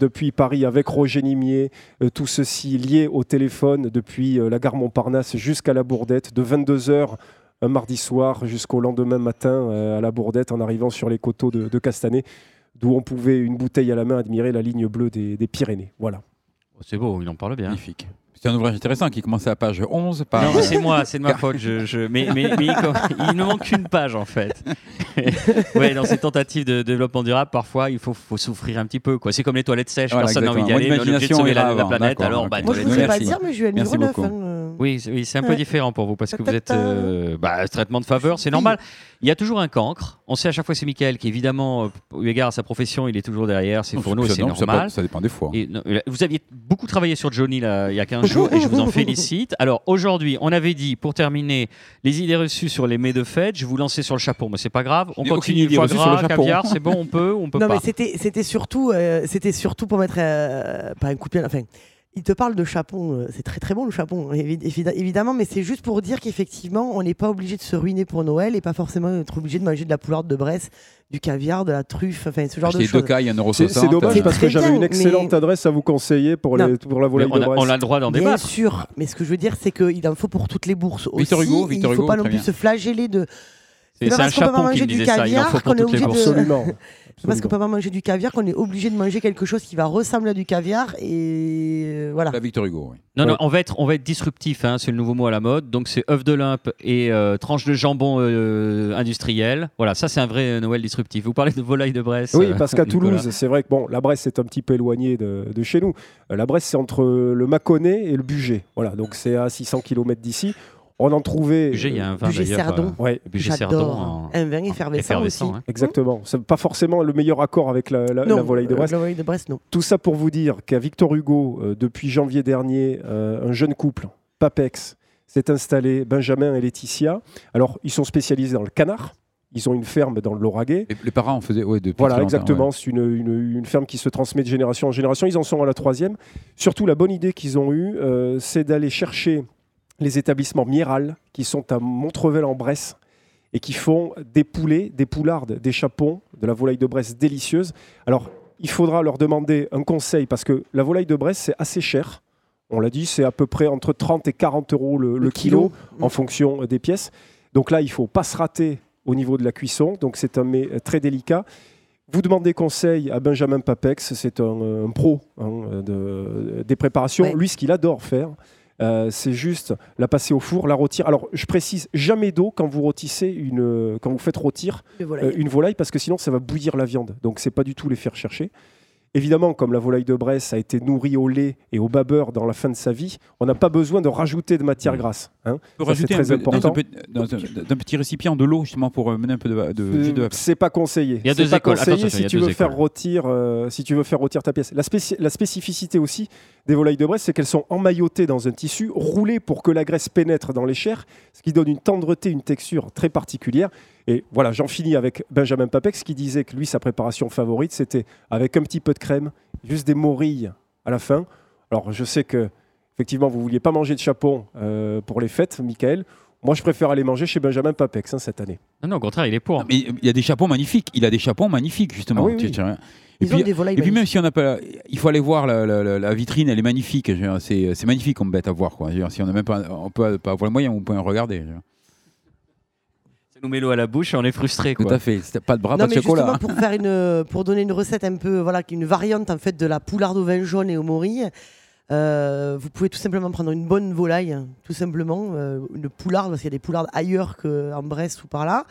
depuis Paris avec Roger Nimier, tout ceci lié au téléphone depuis la gare Montparnasse jusqu'à la Bourdette, de 22h un mardi soir jusqu'au lendemain matin à la Bourdette en arrivant sur les coteaux de, de Castanet, d'où on pouvait, une bouteille à la main, admirer la ligne bleue des, des Pyrénées. Voilà. Oh, c'est beau, il en parle bien. Magnifique. C'est un ouvrage intéressant qui commence à la page 11. Par... Non, c'est moi, c'est de ma faute. Je, je- Mais, mais, mais il, [laughs] ne manque qu'une page en fait. [laughs] ouais, dans ces tentatives de développement durable, parfois il faut, faut souffrir un petit peu. quoi. C'est comme les toilettes sèches, Voilà, personne n'a envie d'y aller, on est obligé de sauver la, la planète. avant, Alors, bah. Moi, je ne sais pas dire, mais je 9. beaucoup. hein. Oui, c'est- oui, c'est un peu différent pour vous parce que vous êtes euh, bah, traitement de faveur, c'est normal. Il y a toujours un cancre. On sait à chaque fois que c'est Michael qui, évidemment, euh, eu égard à sa profession, il est toujours derrière. C'est pour nous, Ça- c'est ça normal. Ça dépend des fois. Et, non, vous aviez beaucoup travaillé sur Johnny là, il y a 15 [laughs] jours et je vous en [laughs] félicite. Alors aujourd'hui, on avait dit pour terminer les idées reçues sur les mets de fête. Je vous lancer sur le chapeau, mais c'est pas grave. On continue foie reçue sur le gras, caviar, c'est bon, on peut on peut Non, pas. mais c'était c'était surtout, euh, c'était surtout pour mettre euh, pas un coup de pied. Enfin, il te parle de chapon. euh, c'est très très bon le chapon, évi- évi- évidemment. Mais c'est juste pour dire qu'effectivement, on n'est pas obligé de se ruiner pour Noël et pas forcément être obligé de manger de la poularde de Bresse, du caviar, de la truffe, enfin ce genre Acheter de deux choses. cailles, 1,60€. C'est c'est dommage C'est parce que j'avais bien, une excellente mais- adresse à vous conseiller pour, les, pour la volaille on, de a, Brest. on a le droit d'en Bien débattre. sûr, mais ce que je veux dire, c'est qu'il en faut pour toutes les bourses aussi. Victor Hugo, et Victor il ne faut Hugo, pas non plus bien. se flageller de. C'est pas parce qu'on peut pas manger me du disait ça. Il en caviar faut qu'on pour est toutes les obligé bourses. de- [laughs] parce qu'on peut pas manger du caviar qu'on est obligé de manger quelque chose qui va ressembler à du caviar et euh, voilà. La Victor Hugo, oui. Non, Ouais. non, on va être, on va être disruptif. hein, c'est le nouveau mot à la mode. Donc c'est œuf de limpe et euh, tranche de jambon euh, industriel. Voilà, ça c'est un vrai euh, Noël disruptif. Vous parlez de volaille de Bresse. Oui, parce qu'à. [laughs] Toulouse, c'est vrai que bon, la Bresse c'est un petit peu éloigné de, de chez nous. La Bresse c'est entre le Mâconnais et le Bugey. Voilà, donc c'est à 600 km d'ici. On en trouvait. Bugey, il y a un vin d'ailleurs. Cerdon. euh, Ouais, Cerdon en- Un vin effervescent, effervescent, aussi. hein. exactement. C'est pas forcément le meilleur accord avec la, la- Non, la volaille de euh, Brest. La volaille de Brest, non. Tout ça pour vous dire qu'à Victor Hugo, euh, depuis janvier dernier, euh, un jeune couple, Papex, s'est installé, Benjamin et Laetitia. Alors, ils sont spécialisés dans le canard. Ils ont une ferme dans le Lauragais. Et les parents en faisaient ouais, depuis Voilà, exactement. ouais. C'est une, une- une ferme qui se transmet de génération en génération. Ils en sont à la troisième. Surtout, la bonne idée qu'ils ont eue, euh, c'est d'aller chercher les établissements Miral, qui sont à Montrevel en Bresse, et qui font des poulets, des poulardes, des chapons, de la volaille de Bresse délicieuse. Alors, il faudra leur demander un conseil, parce que la volaille de Bresse, c'est assez cher. On l'a dit, c'est à peu près entre 30 et 40 euros le, le kilo, en fonction des pièces. Donc là, il faut pas se rater au niveau de la cuisson. Donc c'est un mets euh, très délicat. Vous demandez conseil à Benjamin Papex, c'est un, un pro hein, de- des préparations. Ouais. Lui, ce qu'il adore faire, euh, c'est juste la passer au four, la rôtir. Alors, je précise, jamais d'eau quand vous rôtissez une, quand vous faites rôtir euh, une volaille, parce que sinon, ça va bouillir la viande. Donc, c'est pas du tout les faire chercher. Évidemment, comme la volaille de Bresse a été nourrie au lait et au babeur dans la fin de sa vie, on n'a pas besoin de rajouter de matière grasse. hein. C'est un très peu- dans un, important. pe- dans un- dans un petit récipient de l'eau justement pour euh, mener un peu de, de jus de Euh, vapeur. c'est pas conseillé. Il y a C'est deux pas écoles. conseillé Attention, y si a tu deux veux faire rôtir, euh, si tu veux faire rôtir ta pièce. La, spéci- la spécificité aussi des volailles de Bresse, c'est qu'elles sont emmaillotées dans un tissu roulé pour que la graisse pénètre dans les chairs, ce qui donne une tendreté, une texture très particulière. Et voilà, j'en finis avec Benjamin Papex qui disait que lui, sa préparation favorite, c'était avec un petit peu de crème, juste des morilles à la fin. Alors, je sais que effectivement, vous vouliez pas manger de chapon euh, pour les fêtes, Michael. Moi, je préfère aller manger chez Benjamin Papex hein, cette année. Non, non, au contraire, il est pour. Non, mais il y a des chapeaux magnifiques. Il a des chapeaux magnifiques justement. Ah oui, Tu- oui. Ils ont puis, des volailles et puis même si on n'a pas, il faut aller voir la, la- la- la vitrine, elle est magnifique. C'est magnifique comme bête à voir quoi. Si on n'a même pas, on peut pas avoir le moyen, on peut en regarder. Ça nous met l'eau à la bouche et on est frustré. Tout à fait. C'était pas de bras, Non, pas de mais chocolat. justement, pour, faire une, pour donner une recette un peu, voilà, une variante en fait de la poularde au vin jaune et au morille, euh, vous pouvez tout simplement prendre une bonne volaille, tout simplement, euh, une poularde, parce qu'il y a des poulardes ailleurs qu'en Bresse ou par là.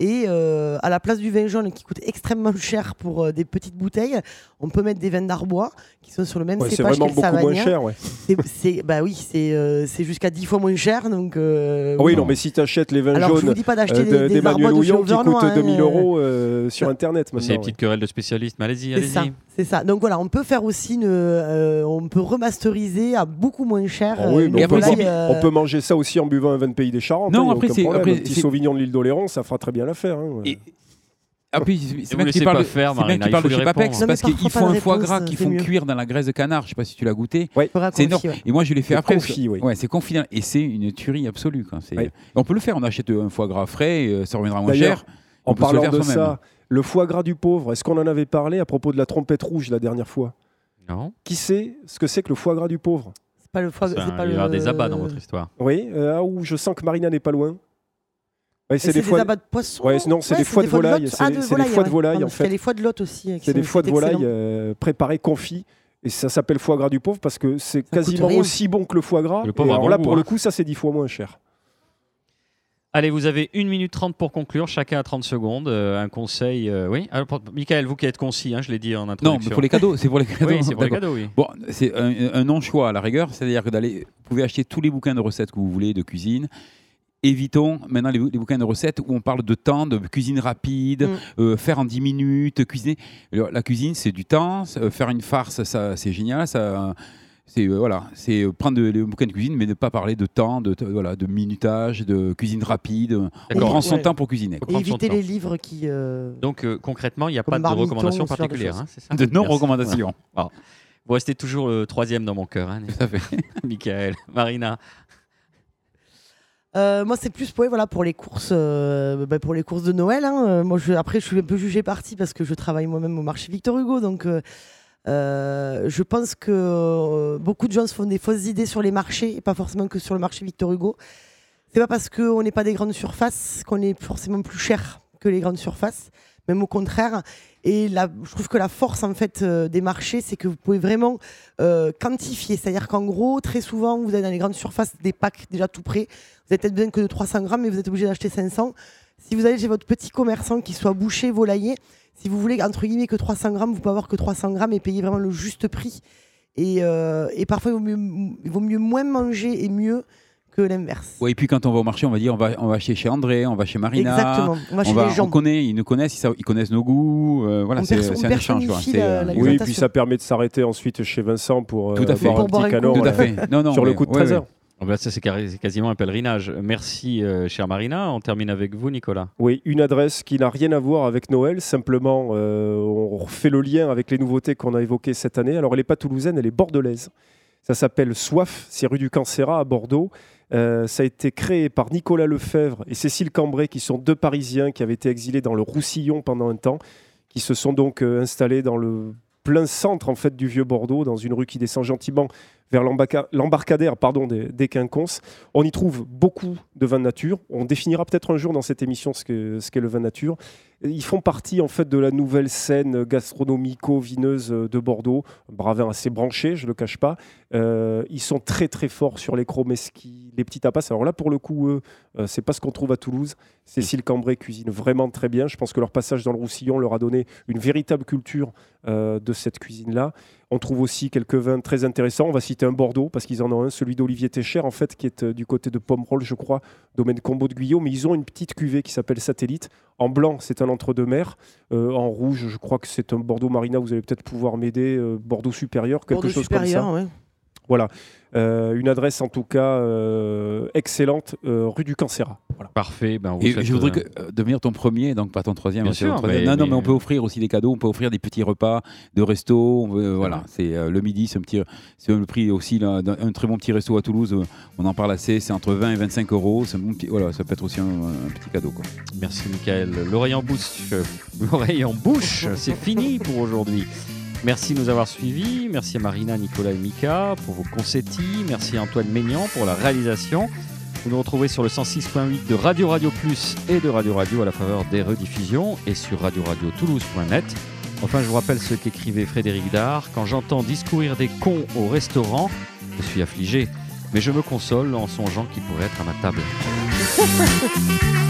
Et euh, à la place du vin jaune qui coûte extrêmement cher pour euh, des petites bouteilles, on peut mettre des vins d'arbois qui sont sur le même Ouais, c'est cépage vraiment moins cher. ouais. C'est- c'est- bah oui, c'est euh, c'est jusqu'à 10 fois moins cher. Donc, euh, Ah oui, non. non, mais si tu achètes les vins Alors, je vous jaunes dis pas d'acheter euh, des, de- des d'Emmanuel arbois de chez Houillon qui Auvernois, coûtent hein, 2000 euh, euros euh, sur Internet C'est les maintenant. petites querelles de spécialistes. Mais allez-y, C'est ça, allez-y. c'est ça. Donc voilà, on peut faire aussi une, euh, on peut remasteriser à beaucoup moins cher. Ah oui, euh, mais une on, peut, euh, on peut manger ça aussi en buvant un vin de pays des Charentes. Non, hein, y a après, aucun c'est- problème. après, un petit c'est- Sauvignon de l'île d'Oléron, ça fera très bien l'affaire. hein. Et- Ah, puis, c'est bien laissez tu parles, pas de- faire, bien Marina, il parles faut de chez Papex. Non, parce qu'il parfois, faut pas un foie gras qu'ils font mieux. cuire dans la graisse de canard. Je sais pas si tu l'as goûté. Ouais. C'est énorme. ouais. Et moi, je l'ai fait après. confit, oui. Ouais, c'est confit. Et c'est une tuerie absolue. Quoi. On peut le faire. On achète un foie gras frais, euh, ça reviendra moins cher. En On se le faire de soi-même. ça, le foie gras du pauvre, est-ce qu'on en avait parlé à propos de la trompette rouge la dernière fois? Non. Qui sait ce que c'est que le foie gras du pauvre? C'est pas le foie, il y avoir des abats dans votre histoire. Oui, euh, ah, où je sens que Marina n'est pas loin. Ouais, c'est des foies. abats de poisson. Ouais, non, c'est des foies de volaille, lotte. c'est des- des foies de volaille, en qu'il y a les foies de lot aussi. hein, C'est des foies de volaille euh, préparés confits. Et ça s'appelle foie gras du pauvre parce que c'est quasiment aussi bon que le foie gras. Le Et alors bon là, pour hein. le coup, ça c'est 10 fois moins cher. Allez, vous avez 1 minute 30 pour conclure, chacun à 30 secondes. Euh, un conseil, euh, oui. Alors, pour- Michael, vous qui êtes concis, hein, je l'ai dit en Non, introduction. mais pour les cadeaux. C'est pour les [laughs] cadeaux. Oui, c'est pour les D'accord. cadeaux, oui. Bon, c'est un, un non-choix à la rigueur, c'est-à-dire que d'aller, vous pouvez acheter tous les bouquins de recettes que vous voulez de cuisine. Évitons maintenant les, bou- les bouquins de recettes où on parle de temps, de cuisine rapide, Mm. euh, faire en 10 minutes, cuisiner. Alors, la cuisine, c'est du temps. euh, faire une farce, ça, c'est génial. Ça, c'est euh, voilà, c'est euh, prendre de- les bouquins de cuisine, mais ne pas parler de temps, de voilà, de minutage, de cuisine rapide. On prend son Ouais. temps pour cuisiner. Et éviter temps. les livres qui. euh, Donc, euh, concrètement, il n'y a Comme pas de recommandation particulière, hein, ça De Merci. non-recommandation. [laughs] Vous restez toujours le troisième dans mon cœur, hein, Tout à fait. [laughs] Michael. Marina. Euh, moi, c'est plus pour les courses, euh, bah, pour les courses de Noël. hein. Euh, après, je suis un peu jugée partie parce que je travaille moi-même au marché Victor Hugo, donc je pense que beaucoup de gens se font des fausses idées sur les marchés et pas forcément que sur le marché Victor Hugo. C'est pas parce qu'on n'est pas des grandes surfaces qu'on est forcément plus cher que les grandes surfaces, même au contraire. Et là, je trouve que la force en fait euh, des marchés, c'est que vous pouvez vraiment euh, quantifier. C'est-à-dire qu'en gros, très souvent, vous avez dans les grandes surfaces des packs déjà tout prêts. Vous avez peut-être besoin que de 300 grammes, mais vous êtes obligé d'acheter 500. Si vous allez chez votre petit commerçant qui soit boucher, volailler, si vous voulez entre guillemets que 300 grammes, vous pouvez avoir que 300 grammes et payer vraiment le juste prix. Et, euh, et parfois, il vaut, mieux, il vaut mieux moins manger et mieux que l'inverse. Ouais, et puis quand on va au marché, on va dire on va, on va acheter chez André, on va chez Marina. Exactement. On va On, chez va- les gens. on connaît, ils nous connaissent, ils, savent- ils connaissent nos goûts. euh, voilà, c'est un échange. quoi. la- euh, la Oui, Alimentation. puis ça permet de s'arrêter ensuite chez Vincent pour euh, Tout à fait. boire Pour un boire petit canon Tout à fait. Non, non, sur le coup de ouais, 13 ouais. heures. Oh, bah, ça, c'est quasiment un pèlerinage. Merci, euh, chère Marina. On termine avec vous, Nicolas. Oui, une adresse qui n'a rien à voir avec Noël, simplement euh, on refait le lien avec les nouveautés qu'on a évoquées cette année. Alors elle n'est pas toulousaine, elle est bordelaise. Ça s'appelle Soif, c'est rue du Cancéra à Bordeaux. Euh, ça a été créé par Nicolas Lefebvre et Cécile Cambrai, qui sont deux Parisiens qui avaient été exilés dans le Roussillon pendant un temps, qui se sont donc euh, installés dans le plein centre en fait du vieux Bordeaux, dans une rue qui descend gentiment vers l'embarca- l'embarcadère pardon, des, Quinconces. On y trouve beaucoup de vins nature. On définira peut-être un jour dans cette émission ce qu'est ce qu'est le vin nature. Ils font partie en fait de la nouvelle scène gastronomico-vineuse de Bordeaux. Bravin assez branché, je ne le cache pas. Euh, ils sont très très forts sur les chromeski, les petits tapas. Alors là, pour le coup, eux, euh, c'est pas ce qu'on trouve à Toulouse. Cécile Cambrai cuisine vraiment très bien. Je pense que leur passage dans le Roussillon leur a donné une véritable culture euh, de cette cuisine-là. On trouve aussi quelques vins très intéressants. On va citer un Bordeaux parce qu'ils en ont un, celui d'Olivier Técher, en fait, qui est euh, du côté de Pomerol, je crois, domaine Combo de Guyot. Mais ils ont une petite cuvée qui s'appelle Satellite. En blanc, c'est un entre-deux-mer. Euh, en rouge, je crois que c'est un Bordeaux Marina. Vous allez peut-être pouvoir m'aider. euh, Bordeaux supérieur, quelque Bordeaux chose comme ça. ouais. Voilà. Euh, une adresse en tout cas euh, excellente, euh, rue du Cancéra. Voilà. Parfait. Ben, Et je voudrais euh, que, euh, devenir ton premier, donc pas ton troisième. Bien sûr, troisième. mais- non, non, mais- on peut offrir aussi des cadeaux. On peut offrir des petits repas de resto. On veut- voilà, c'est euh, le midi, c'est un petit, c'est le prix aussi là, un très bon petit resto à Toulouse. On en parle assez. C'est entre 20 et 25 euros. C'est un bon petit, voilà, ça peut être aussi un, un petit cadeau. Quoi. Merci, Michael. L'oreille en bouche, l'oreille en bouche, c'est fini pour aujourd'hui. Merci de nous avoir suivis. Merci à Marina, Nicolas et Mika pour vos concetti. Merci à Antoine Maignan pour la réalisation. Vous nous retrouvez sur le 106.8 de Radio Radio Plus et de Radio Radio à la faveur des rediffusions et sur radio-radio-toulouse.net. Enfin, je vous rappelle ce qu'écrivait Frédéric Dard. Quand j'entends discourir des cons au restaurant, je suis affligé. Mais je me console en songeant qu'ils pourraient être à ma table. [laughs]